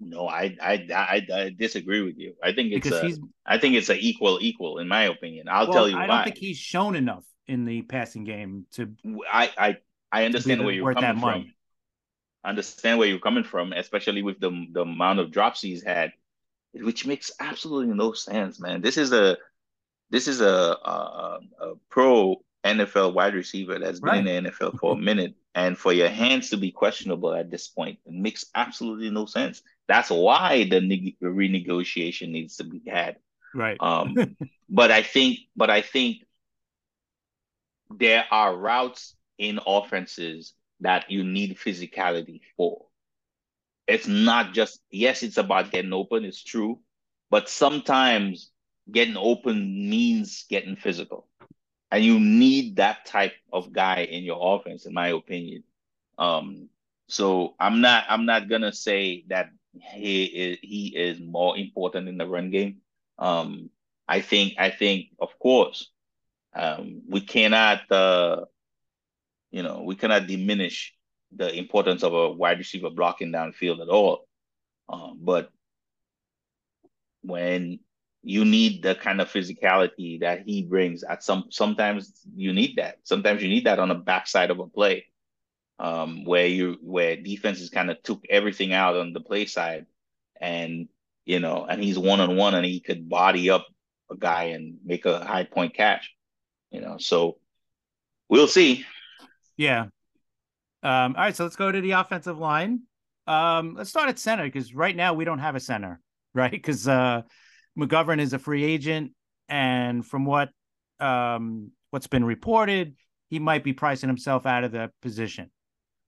No, I I I, I disagree with you. I think it's because a, he's, I think it's an equal equal in my opinion. I'll well, tell you. Why. I don't think he's shown enough in the passing game to. I I I understand where you're coming from. I understand where you're coming from, especially with the the amount of drops he's had, which makes absolutely no sense, man. This is a this is a a, a pro NFL wide receiver that's been right. in the NFL for a minute, and for your hands to be questionable at this point, it makes absolutely no sense. That's why the ne- renegotiation needs to be had. Right. Um, but I think, but I think there are routes in offenses that you need physicality for. It's not just yes, it's about getting open. It's true, but sometimes getting open means getting physical, and you need that type of guy in your offense, in my opinion. Um, so I'm not I'm not gonna say that he is he is more important in the run game. Um, I think I think of course um, we cannot uh, you know we cannot diminish the importance of a wide receiver blocking downfield at all. Um, but when you need the kind of physicality that he brings at some sometimes you need that. Sometimes you need that on the backside of a play um, where you where defenses kind of took everything out on the play side, and you know, and he's one on one, and he could body up a guy and make a high point catch, you know. So we'll see. Yeah. Um, all right, so let's go to the offensive line. Um, let's start at center because right now we don't have a center, right? Because uh, McGovern is a free agent, and from what um, what's been reported, he might be pricing himself out of the position.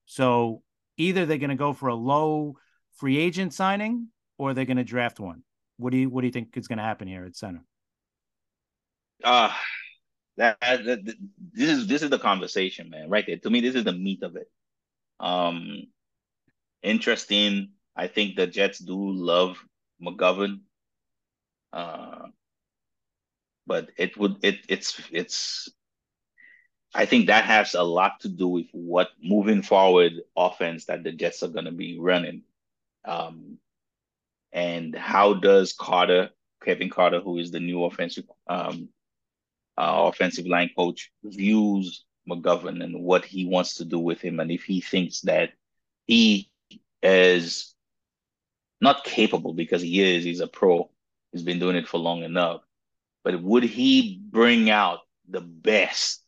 So either they're going to go for a low free agent signing or they're going to draft one. What do you what do you think is going to happen here at center? Uh that, that, that, this is this is the conversation, man. Right there. To me, this is the meat of it. Um, interesting. I think the Jets do love McGovern. Uh, but it would it it's it's I think that has a lot to do with what moving forward offense that the Jets are going to be running. Um, and how does Carter, Kevin Carter, who is the new offensive um, uh, offensive line coach, views McGovern and what he wants to do with him, and if he thinks that he is not capable because he is, he's a pro, he's been doing it for long enough, but would he bring out the best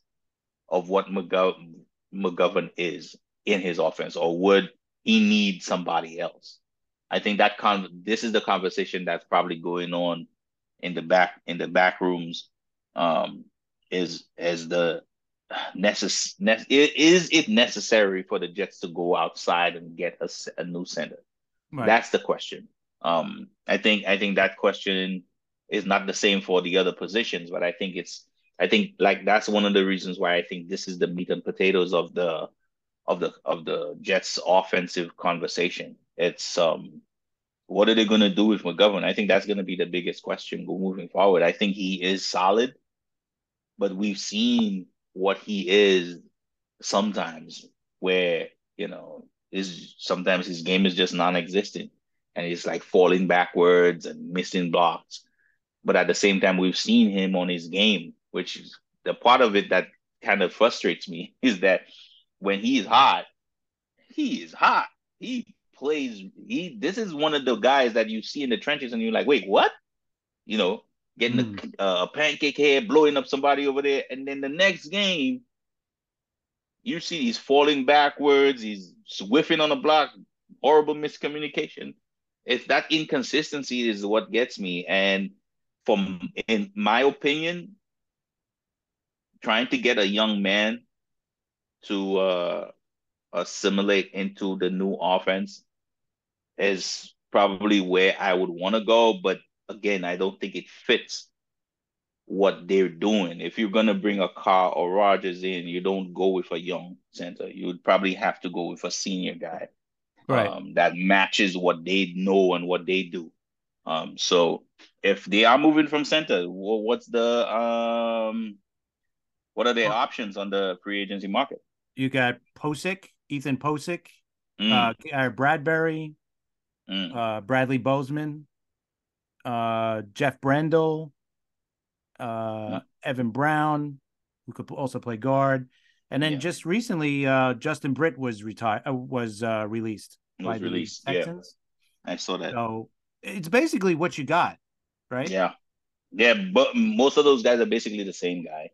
of what McGovern, McGovern is in his offense, or would he need somebody else? I think that con- this is the conversation that's probably going on in the back in the back rooms. Um, is as the necess- ne- is it necessary for the Jets to go outside and get a, a new center? Right. That's the question. Um, I think I think that question is not the same for the other positions, but I think it's I think like that's one of the reasons why I think this is the meat and potatoes of the of the of the Jets offensive conversation. It's um what are they gonna do with McGovern? I think that's gonna be the biggest question moving forward. I think he is solid, but we've seen what he is sometimes where, you know, is sometimes his game is just non-existent and he's like falling backwards and missing blocks. But at the same time, we've seen him on his game which is the part of it that kind of frustrates me is that when he's hot, he is hot. He plays. He this is one of the guys that you see in the trenches, and you're like, wait, what? You know, getting mm. a, a pancake head, blowing up somebody over there, and then the next game, you see he's falling backwards. He's whiffing on the block. Horrible miscommunication. It's that inconsistency is what gets me, and from in my opinion, trying to get a young man to uh, assimilate into the new offense is probably where I would want to go. But again, I don't think it fits what they're doing. If you're gonna bring a Carr or Rodgers in, you don't go with a young center. You would probably have to go with a senior guy, right? Um, that matches what they know and what they do. Um, so if they are moving from center, what's the um, what are their well, options on the free agency market? You got Pocic, Ethan Pocic, mm. uh, Bradbury, mm. uh, Bradley Bozeman, uh, Jeff Brendel, uh, mm. Evan Brown, who could also play guard, and then yeah. just recently, uh, Justin Britt was retired, uh, was uh, released was by released. Yeah. I saw that. So it's basically what you got, right? Yeah, yeah, but most of those guys are basically the same guy,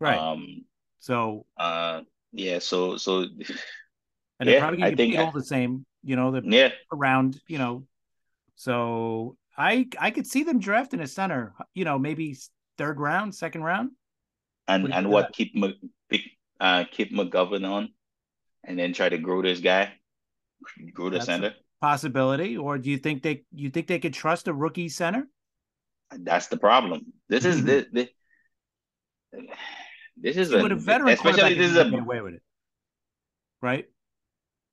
right? Um, so uh, yeah, so so, and yeah, they're probably going to be all the same, you know, the yeah around, you know, so I I could see them drafting a center, you know, maybe third round, second round. And and what keep pick uh keep McGovern on, and then try to grow this guy, grow the That's center. Possibility, or do you think they you think they could trust a rookie center? That's the problem. This is the, this, this is a, a veteran especially this is a get away with it, right?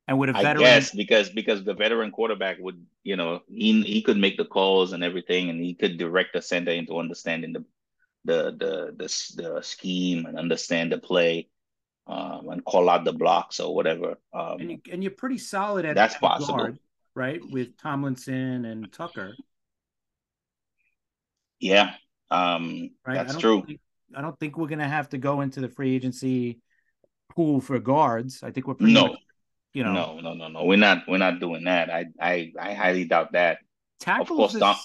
And with a veteran, yes, because because the veteran quarterback would, you know, he he could make the calls and everything, and he could direct the center into understanding the the the the, the scheme and understand the play, um, and call out the blocks or whatever. Um, and you and you're pretty solid at that's at possible, guard, right? With Tomlinson and Tucker. Yeah, um, right? that's true. Think, I don't think we're gonna have to go into the free agency pool for guards. I think we're pretty no. Much, you know, no, no, no, no. We're not. We're not doing that. I, I, I highly doubt that. Tackles of course, is, Tom,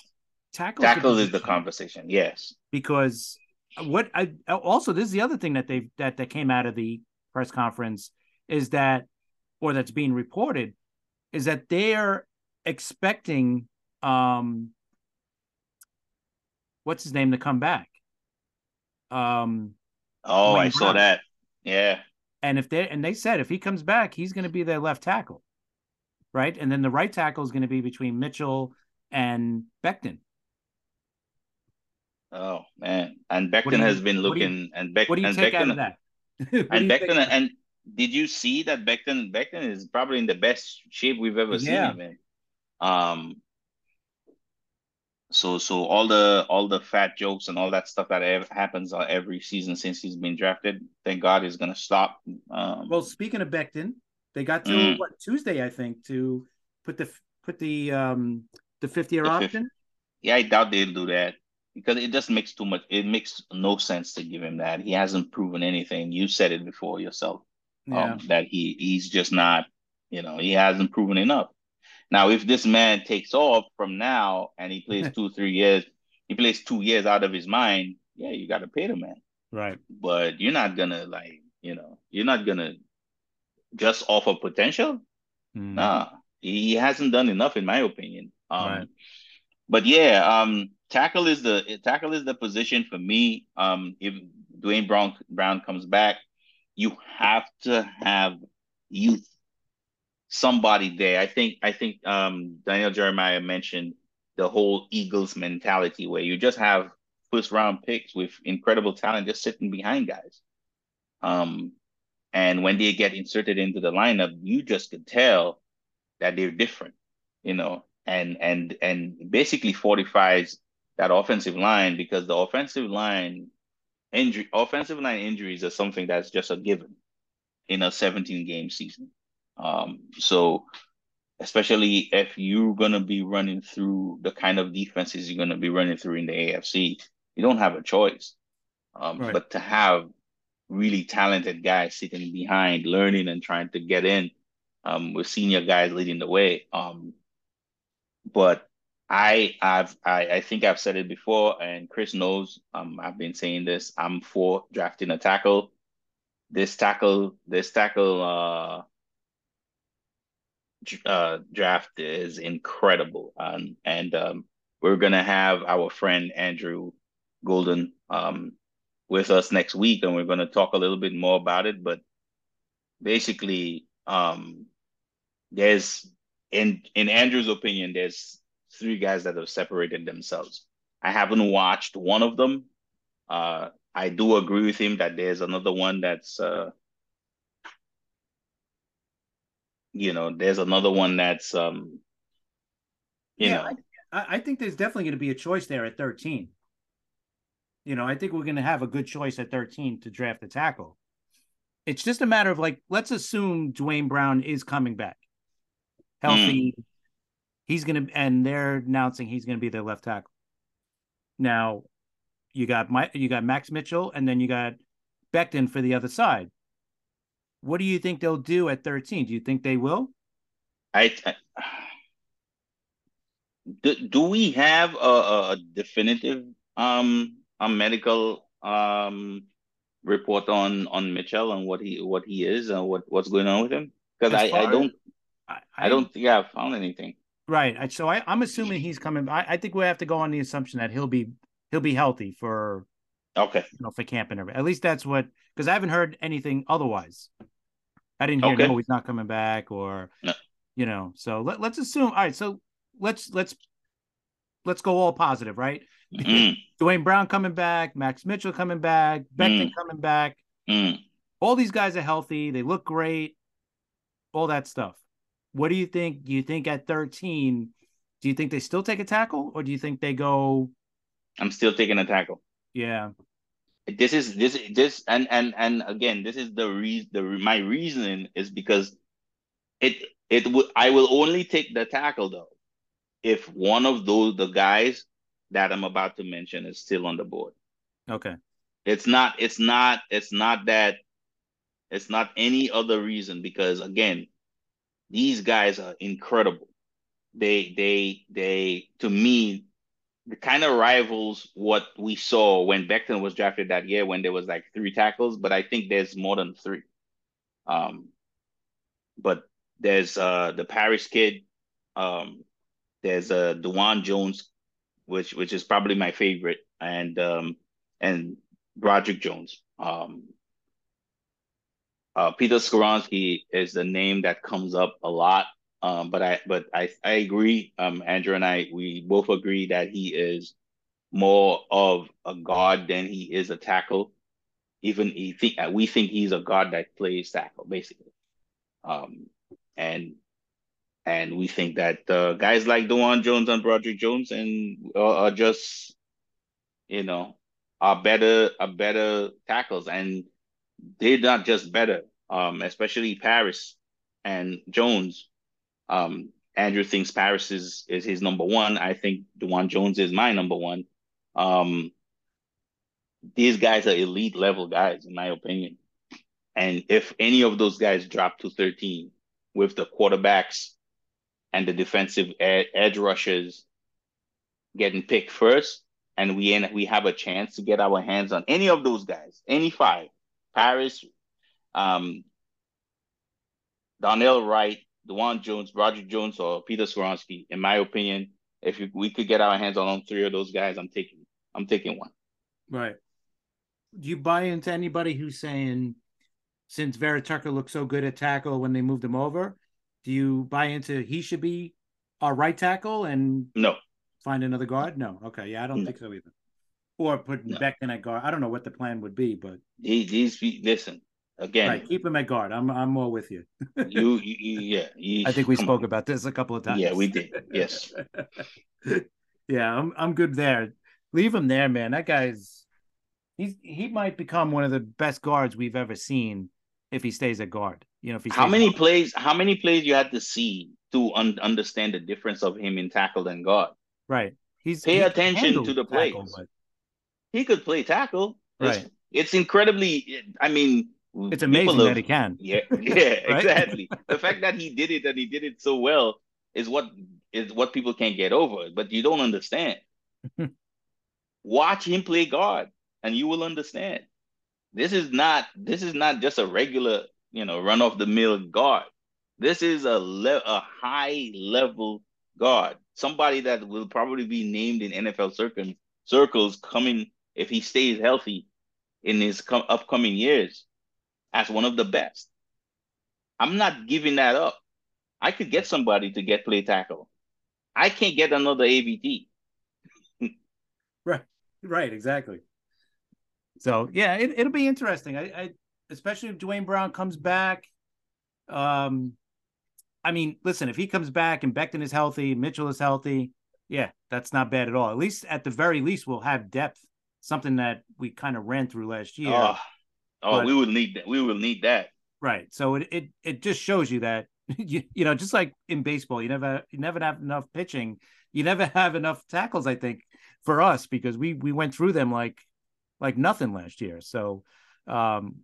tackles, tackles is the conversation. Yes, because what I also this is the other thing that they that that came out of the press conference is that, or that's being reported, is that they're expecting um what's his name to come back. Um Oh, Wayne I Brown. saw that. Yeah. And if they and they said if he comes back, he's going to be their left tackle, right? And then the right tackle is going to be between Mitchell and Becton. Oh man, and Becton you, has been looking, you, and Becton, what do you and take Becton, out of that? and Becton, and did you see that Becton? Becton is probably in the best shape we've ever yeah. seen him in. Um, so so all the all the fat jokes and all that stuff that happens every season since he's been drafted, thank God is gonna stop. Um, well, speaking of Becton they got to mm, what Tuesday, I think, to put the put the um the 50 year option. Yeah, I doubt they'll do that because it just makes too much. It makes no sense to give him that. He hasn't proven anything. You said it before yourself. Um, yeah. Um, that he he's just not. You know, he hasn't proven enough. Now, if this man takes off from now and he plays two, three years, he plays two years out of his mind. Yeah, you got to pay the man. Right. But you're not gonna like, you know, you're not gonna just offer potential. Mm. Nah, he hasn't done enough, in my opinion. Um, right. But yeah, um, tackle is the tackle is the position for me. Um, if Duane Brown Brown comes back, you have to have youth somebody there. I think I think um, Daniel Jeremiah mentioned the whole Eagles mentality where you just have first round picks with incredible talent just sitting behind guys. Um, and when they get inserted into the lineup, you just could tell that they're different, you know, and and and basically fortifies that offensive line because the offensive line injury offensive line injuries are something that's just a given in a 17 game season. Um, so especially if you're going to be running through the kind of defenses you're going to be running through in the AFC, you don't have a choice. Um, right. But to have really talented guys sitting behind, learning and trying to get in, um, with senior guys leading the way. Um, but I, I've, I, I think I've said it before, and Chris knows. Um, I've been saying this. I'm for drafting a tackle. This tackle, this tackle, uh, uh, draft is incredible. Um, and um, we're going to have our friend Andrew Golden um, with us next week, and we're going to talk a little bit more about it. But basically, um, there's in in Andrew's opinion, there's three guys that have separated themselves. I haven't watched one of them. Uh, I do agree with him that there's another one that's uh, you know, there's another one that's um, you yeah, know, I, I think there's definitely going to be a choice there at 13. You know, I think we're going to have a good choice at 13 to draft a tackle. It's just a matter of like, let's assume Duane Brown is coming back healthy. Mm. He's going to, and they're announcing he's going to be their left tackle. Now, you got my, you got Max Mitchell, and then you got Becton for the other side. What do you think they'll do at 13? Do you think they will? I, I do, do we have a, a definitive um a medical um report on on Mitchell and what he what he is and what what's going on with him? Because I, I don't I, I, don't think I've found anything. Right. So I, I'm assuming he's coming. I, I think we have to go on the assumption that he'll be he'll be healthy for okay you know for camp and everything. At least that's what because I haven't heard anything otherwise. I didn't hear okay. no he's not coming back or no. you know. So let, let's assume. All right. So let's let's let's go all positive, right? Mm. Duane Brown coming back, Max Mitchell coming back, Becton mm. coming back. Mm. All these guys are healthy. They look great. All that stuff. What do you think? Do you think at 13, do you think they still take a tackle or do you think they go? I'm still taking a tackle. Yeah. This is this this and and and again, this is the reason the my reasoning is because it it would I will only take the tackle though if one of those the guys that I'm about to mention is still on the board. Okay. It's not it's not it's not that it's not any other reason because again, these guys are incredible. They they they to me kind of rivals what we saw when Becton was drafted that year when there was like three tackles, but I think there's more than three. Um but there's uh the Paris kid, um, there's uh Dawand Jones, which which is probably my favorite, and um and Broderick Jones. Um uh, Peter Skoronski is the name that comes up a lot. Um, but I but I I agree. Um, Andrew and I we both agree that he is more of a guard than he is a tackle. Even he think we think he's a guard that plays tackle basically. Um, and and we think that uh, guys like Dawand Jones and Broderick Jones and uh, are just, you know, are better are better tackles, and they're not just better. Um, especially Paris and Jones. Um, Andrew thinks Paris is is his number one. I think Dawand Jones is my number one. Um, these guys are elite level guys, in my opinion. And if any of those guys drop to 13 with the quarterbacks and the defensive ed- edge rushers getting picked first, and we end, we have a chance to get our hands on any of those guys, any five, Paris, um, Darnell Wright, Dawand Jones, Roger Jones, or Peter Skoronski. In my opinion, if we could get our hands on all three of those guys, I'm taking I'm taking one. Right. Do you buy into anybody who's saying since Vera Tucker looked so good at tackle when they moved him over, do you buy into he should be our right tackle and no find another guard? No. Okay. Yeah, I don't no. think so either. Or put no. Becton at guard. I don't know what the plan would be, but he, he's listen again. Right, keep him at guard. I'm I'm more with you. you, you, yeah. You, I think we spoke on. about this a couple of times. Yeah, we did. Yes. yeah, I'm I'm good there. Leave him there, man. That guy's he's he might become one of the best guards we've ever seen if he stays at guard. You know, if he how many plays? How many plays you had to see to un- understand the difference of him in tackle and guard? Right. He's pay he attention to the plays. But... He could play tackle. Right. It's, it's incredibly. I mean, it's amazing have, that he can. Yeah, yeah, right? exactly. the fact that he did it and he did it so well is what is what people can't get over. But you don't understand. Watch him play guard, and you will understand. This is not this is not just a regular, you know, run off the mill guard. This is a le- a high level guard, somebody that will probably be named in NFL circles circles coming if he stays healthy in his com- upcoming years as one of the best. I'm not giving that up. I could get somebody to get play tackle. I can't get another AVT. right, right, exactly. So yeah, it, it'll be interesting. I, I especially if Duane Brown comes back. Um, I mean, listen, if he comes back and Becton is healthy, Mitchell is healthy, Yeah, that's not bad at all. At least at the very least, we'll have depth, something that we kind of ran through last year. Oh, oh But- we will need that. We will need that. Right. So it it it just shows you that you, you know, just like in baseball, you never you never have enough pitching. You never have enough tackles, I think, for us because we we went through them like like nothing last year. So um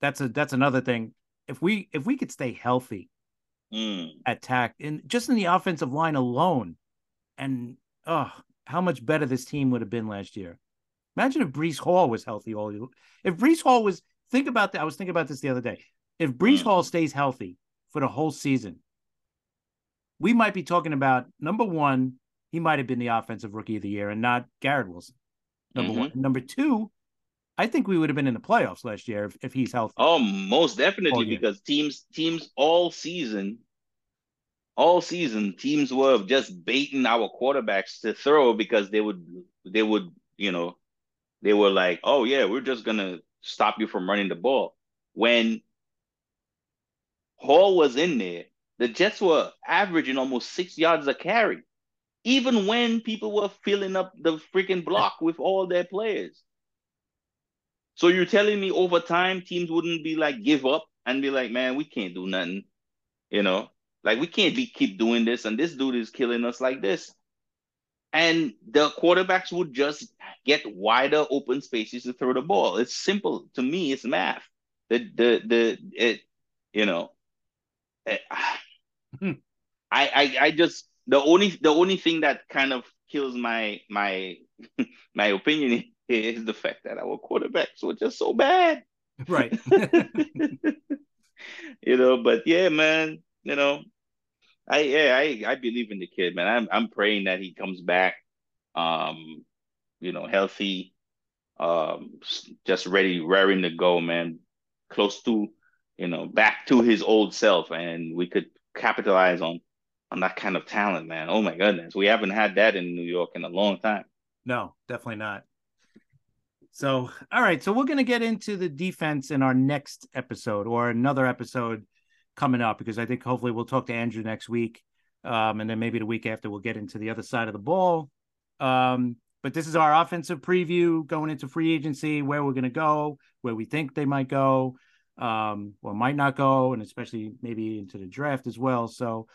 that's a that's another thing. If we if we could stay healthy Mm. at tack in just in the offensive line alone, and oh, how much better this team would have been last year. Imagine if Breece Hall was healthy all year. If Breece Hall was think about that. I was thinking about this the other day. If Breece Mm. Hall stays healthy for the whole season, we might be talking about number one, he might have been the offensive rookie of the year and not Garrett Wilson. Number Mhm. one. Number two, I think we would have been in the playoffs last year if, if he's healthy. Oh, most definitely, because teams teams all season, all season, teams were just baiting our quarterbacks to throw because they would they would, you know, they were like, oh yeah, we're just gonna stop you from running the ball. When Hall was in there, the Jets were averaging almost six yards a carry, even when people were filling up the freaking block with all their players. So you're telling me over time teams wouldn't be like give up and be like, man, we can't do nothing, you know, like we can't be keep doing this, and this dude is killing us like this. And the quarterbacks would just get wider open spaces to throw the ball. It's simple to me. It's math. The the the it, you know, eh, Hmm. I I I just the only the only thing that kind of kills my my my opinion is the fact that our quarterbacks were just so bad. Right. you know, but yeah, man, you know, I yeah, I I believe in the kid, man. I'm I'm praying that he comes back, um, you know, healthy, um, just ready, raring to go, man. Close to, you know, back to his old self, and we could capitalize on on that kind of talent, man. Oh my goodness, we haven't had that in New York in a long time. No, definitely not. So, all right. So, we're going to get into the defense in our next episode or another episode coming up because I think hopefully we'll talk to Andrew next week. Um, and then maybe the week after we'll get into the other side of the ball. Um, but this is our offensive preview going into free agency, where we're going to go, where we think they might go, um, or might not go, and especially maybe into the draft as well. So,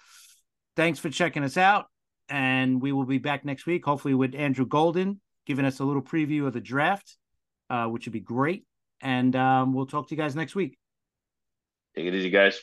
thanks for checking us out. And we will be back next week, hopefully with Andrew Golden giving us a little preview of the draft, uh, which would be great. And um, we'll talk to you guys next week. Take it easy, guys.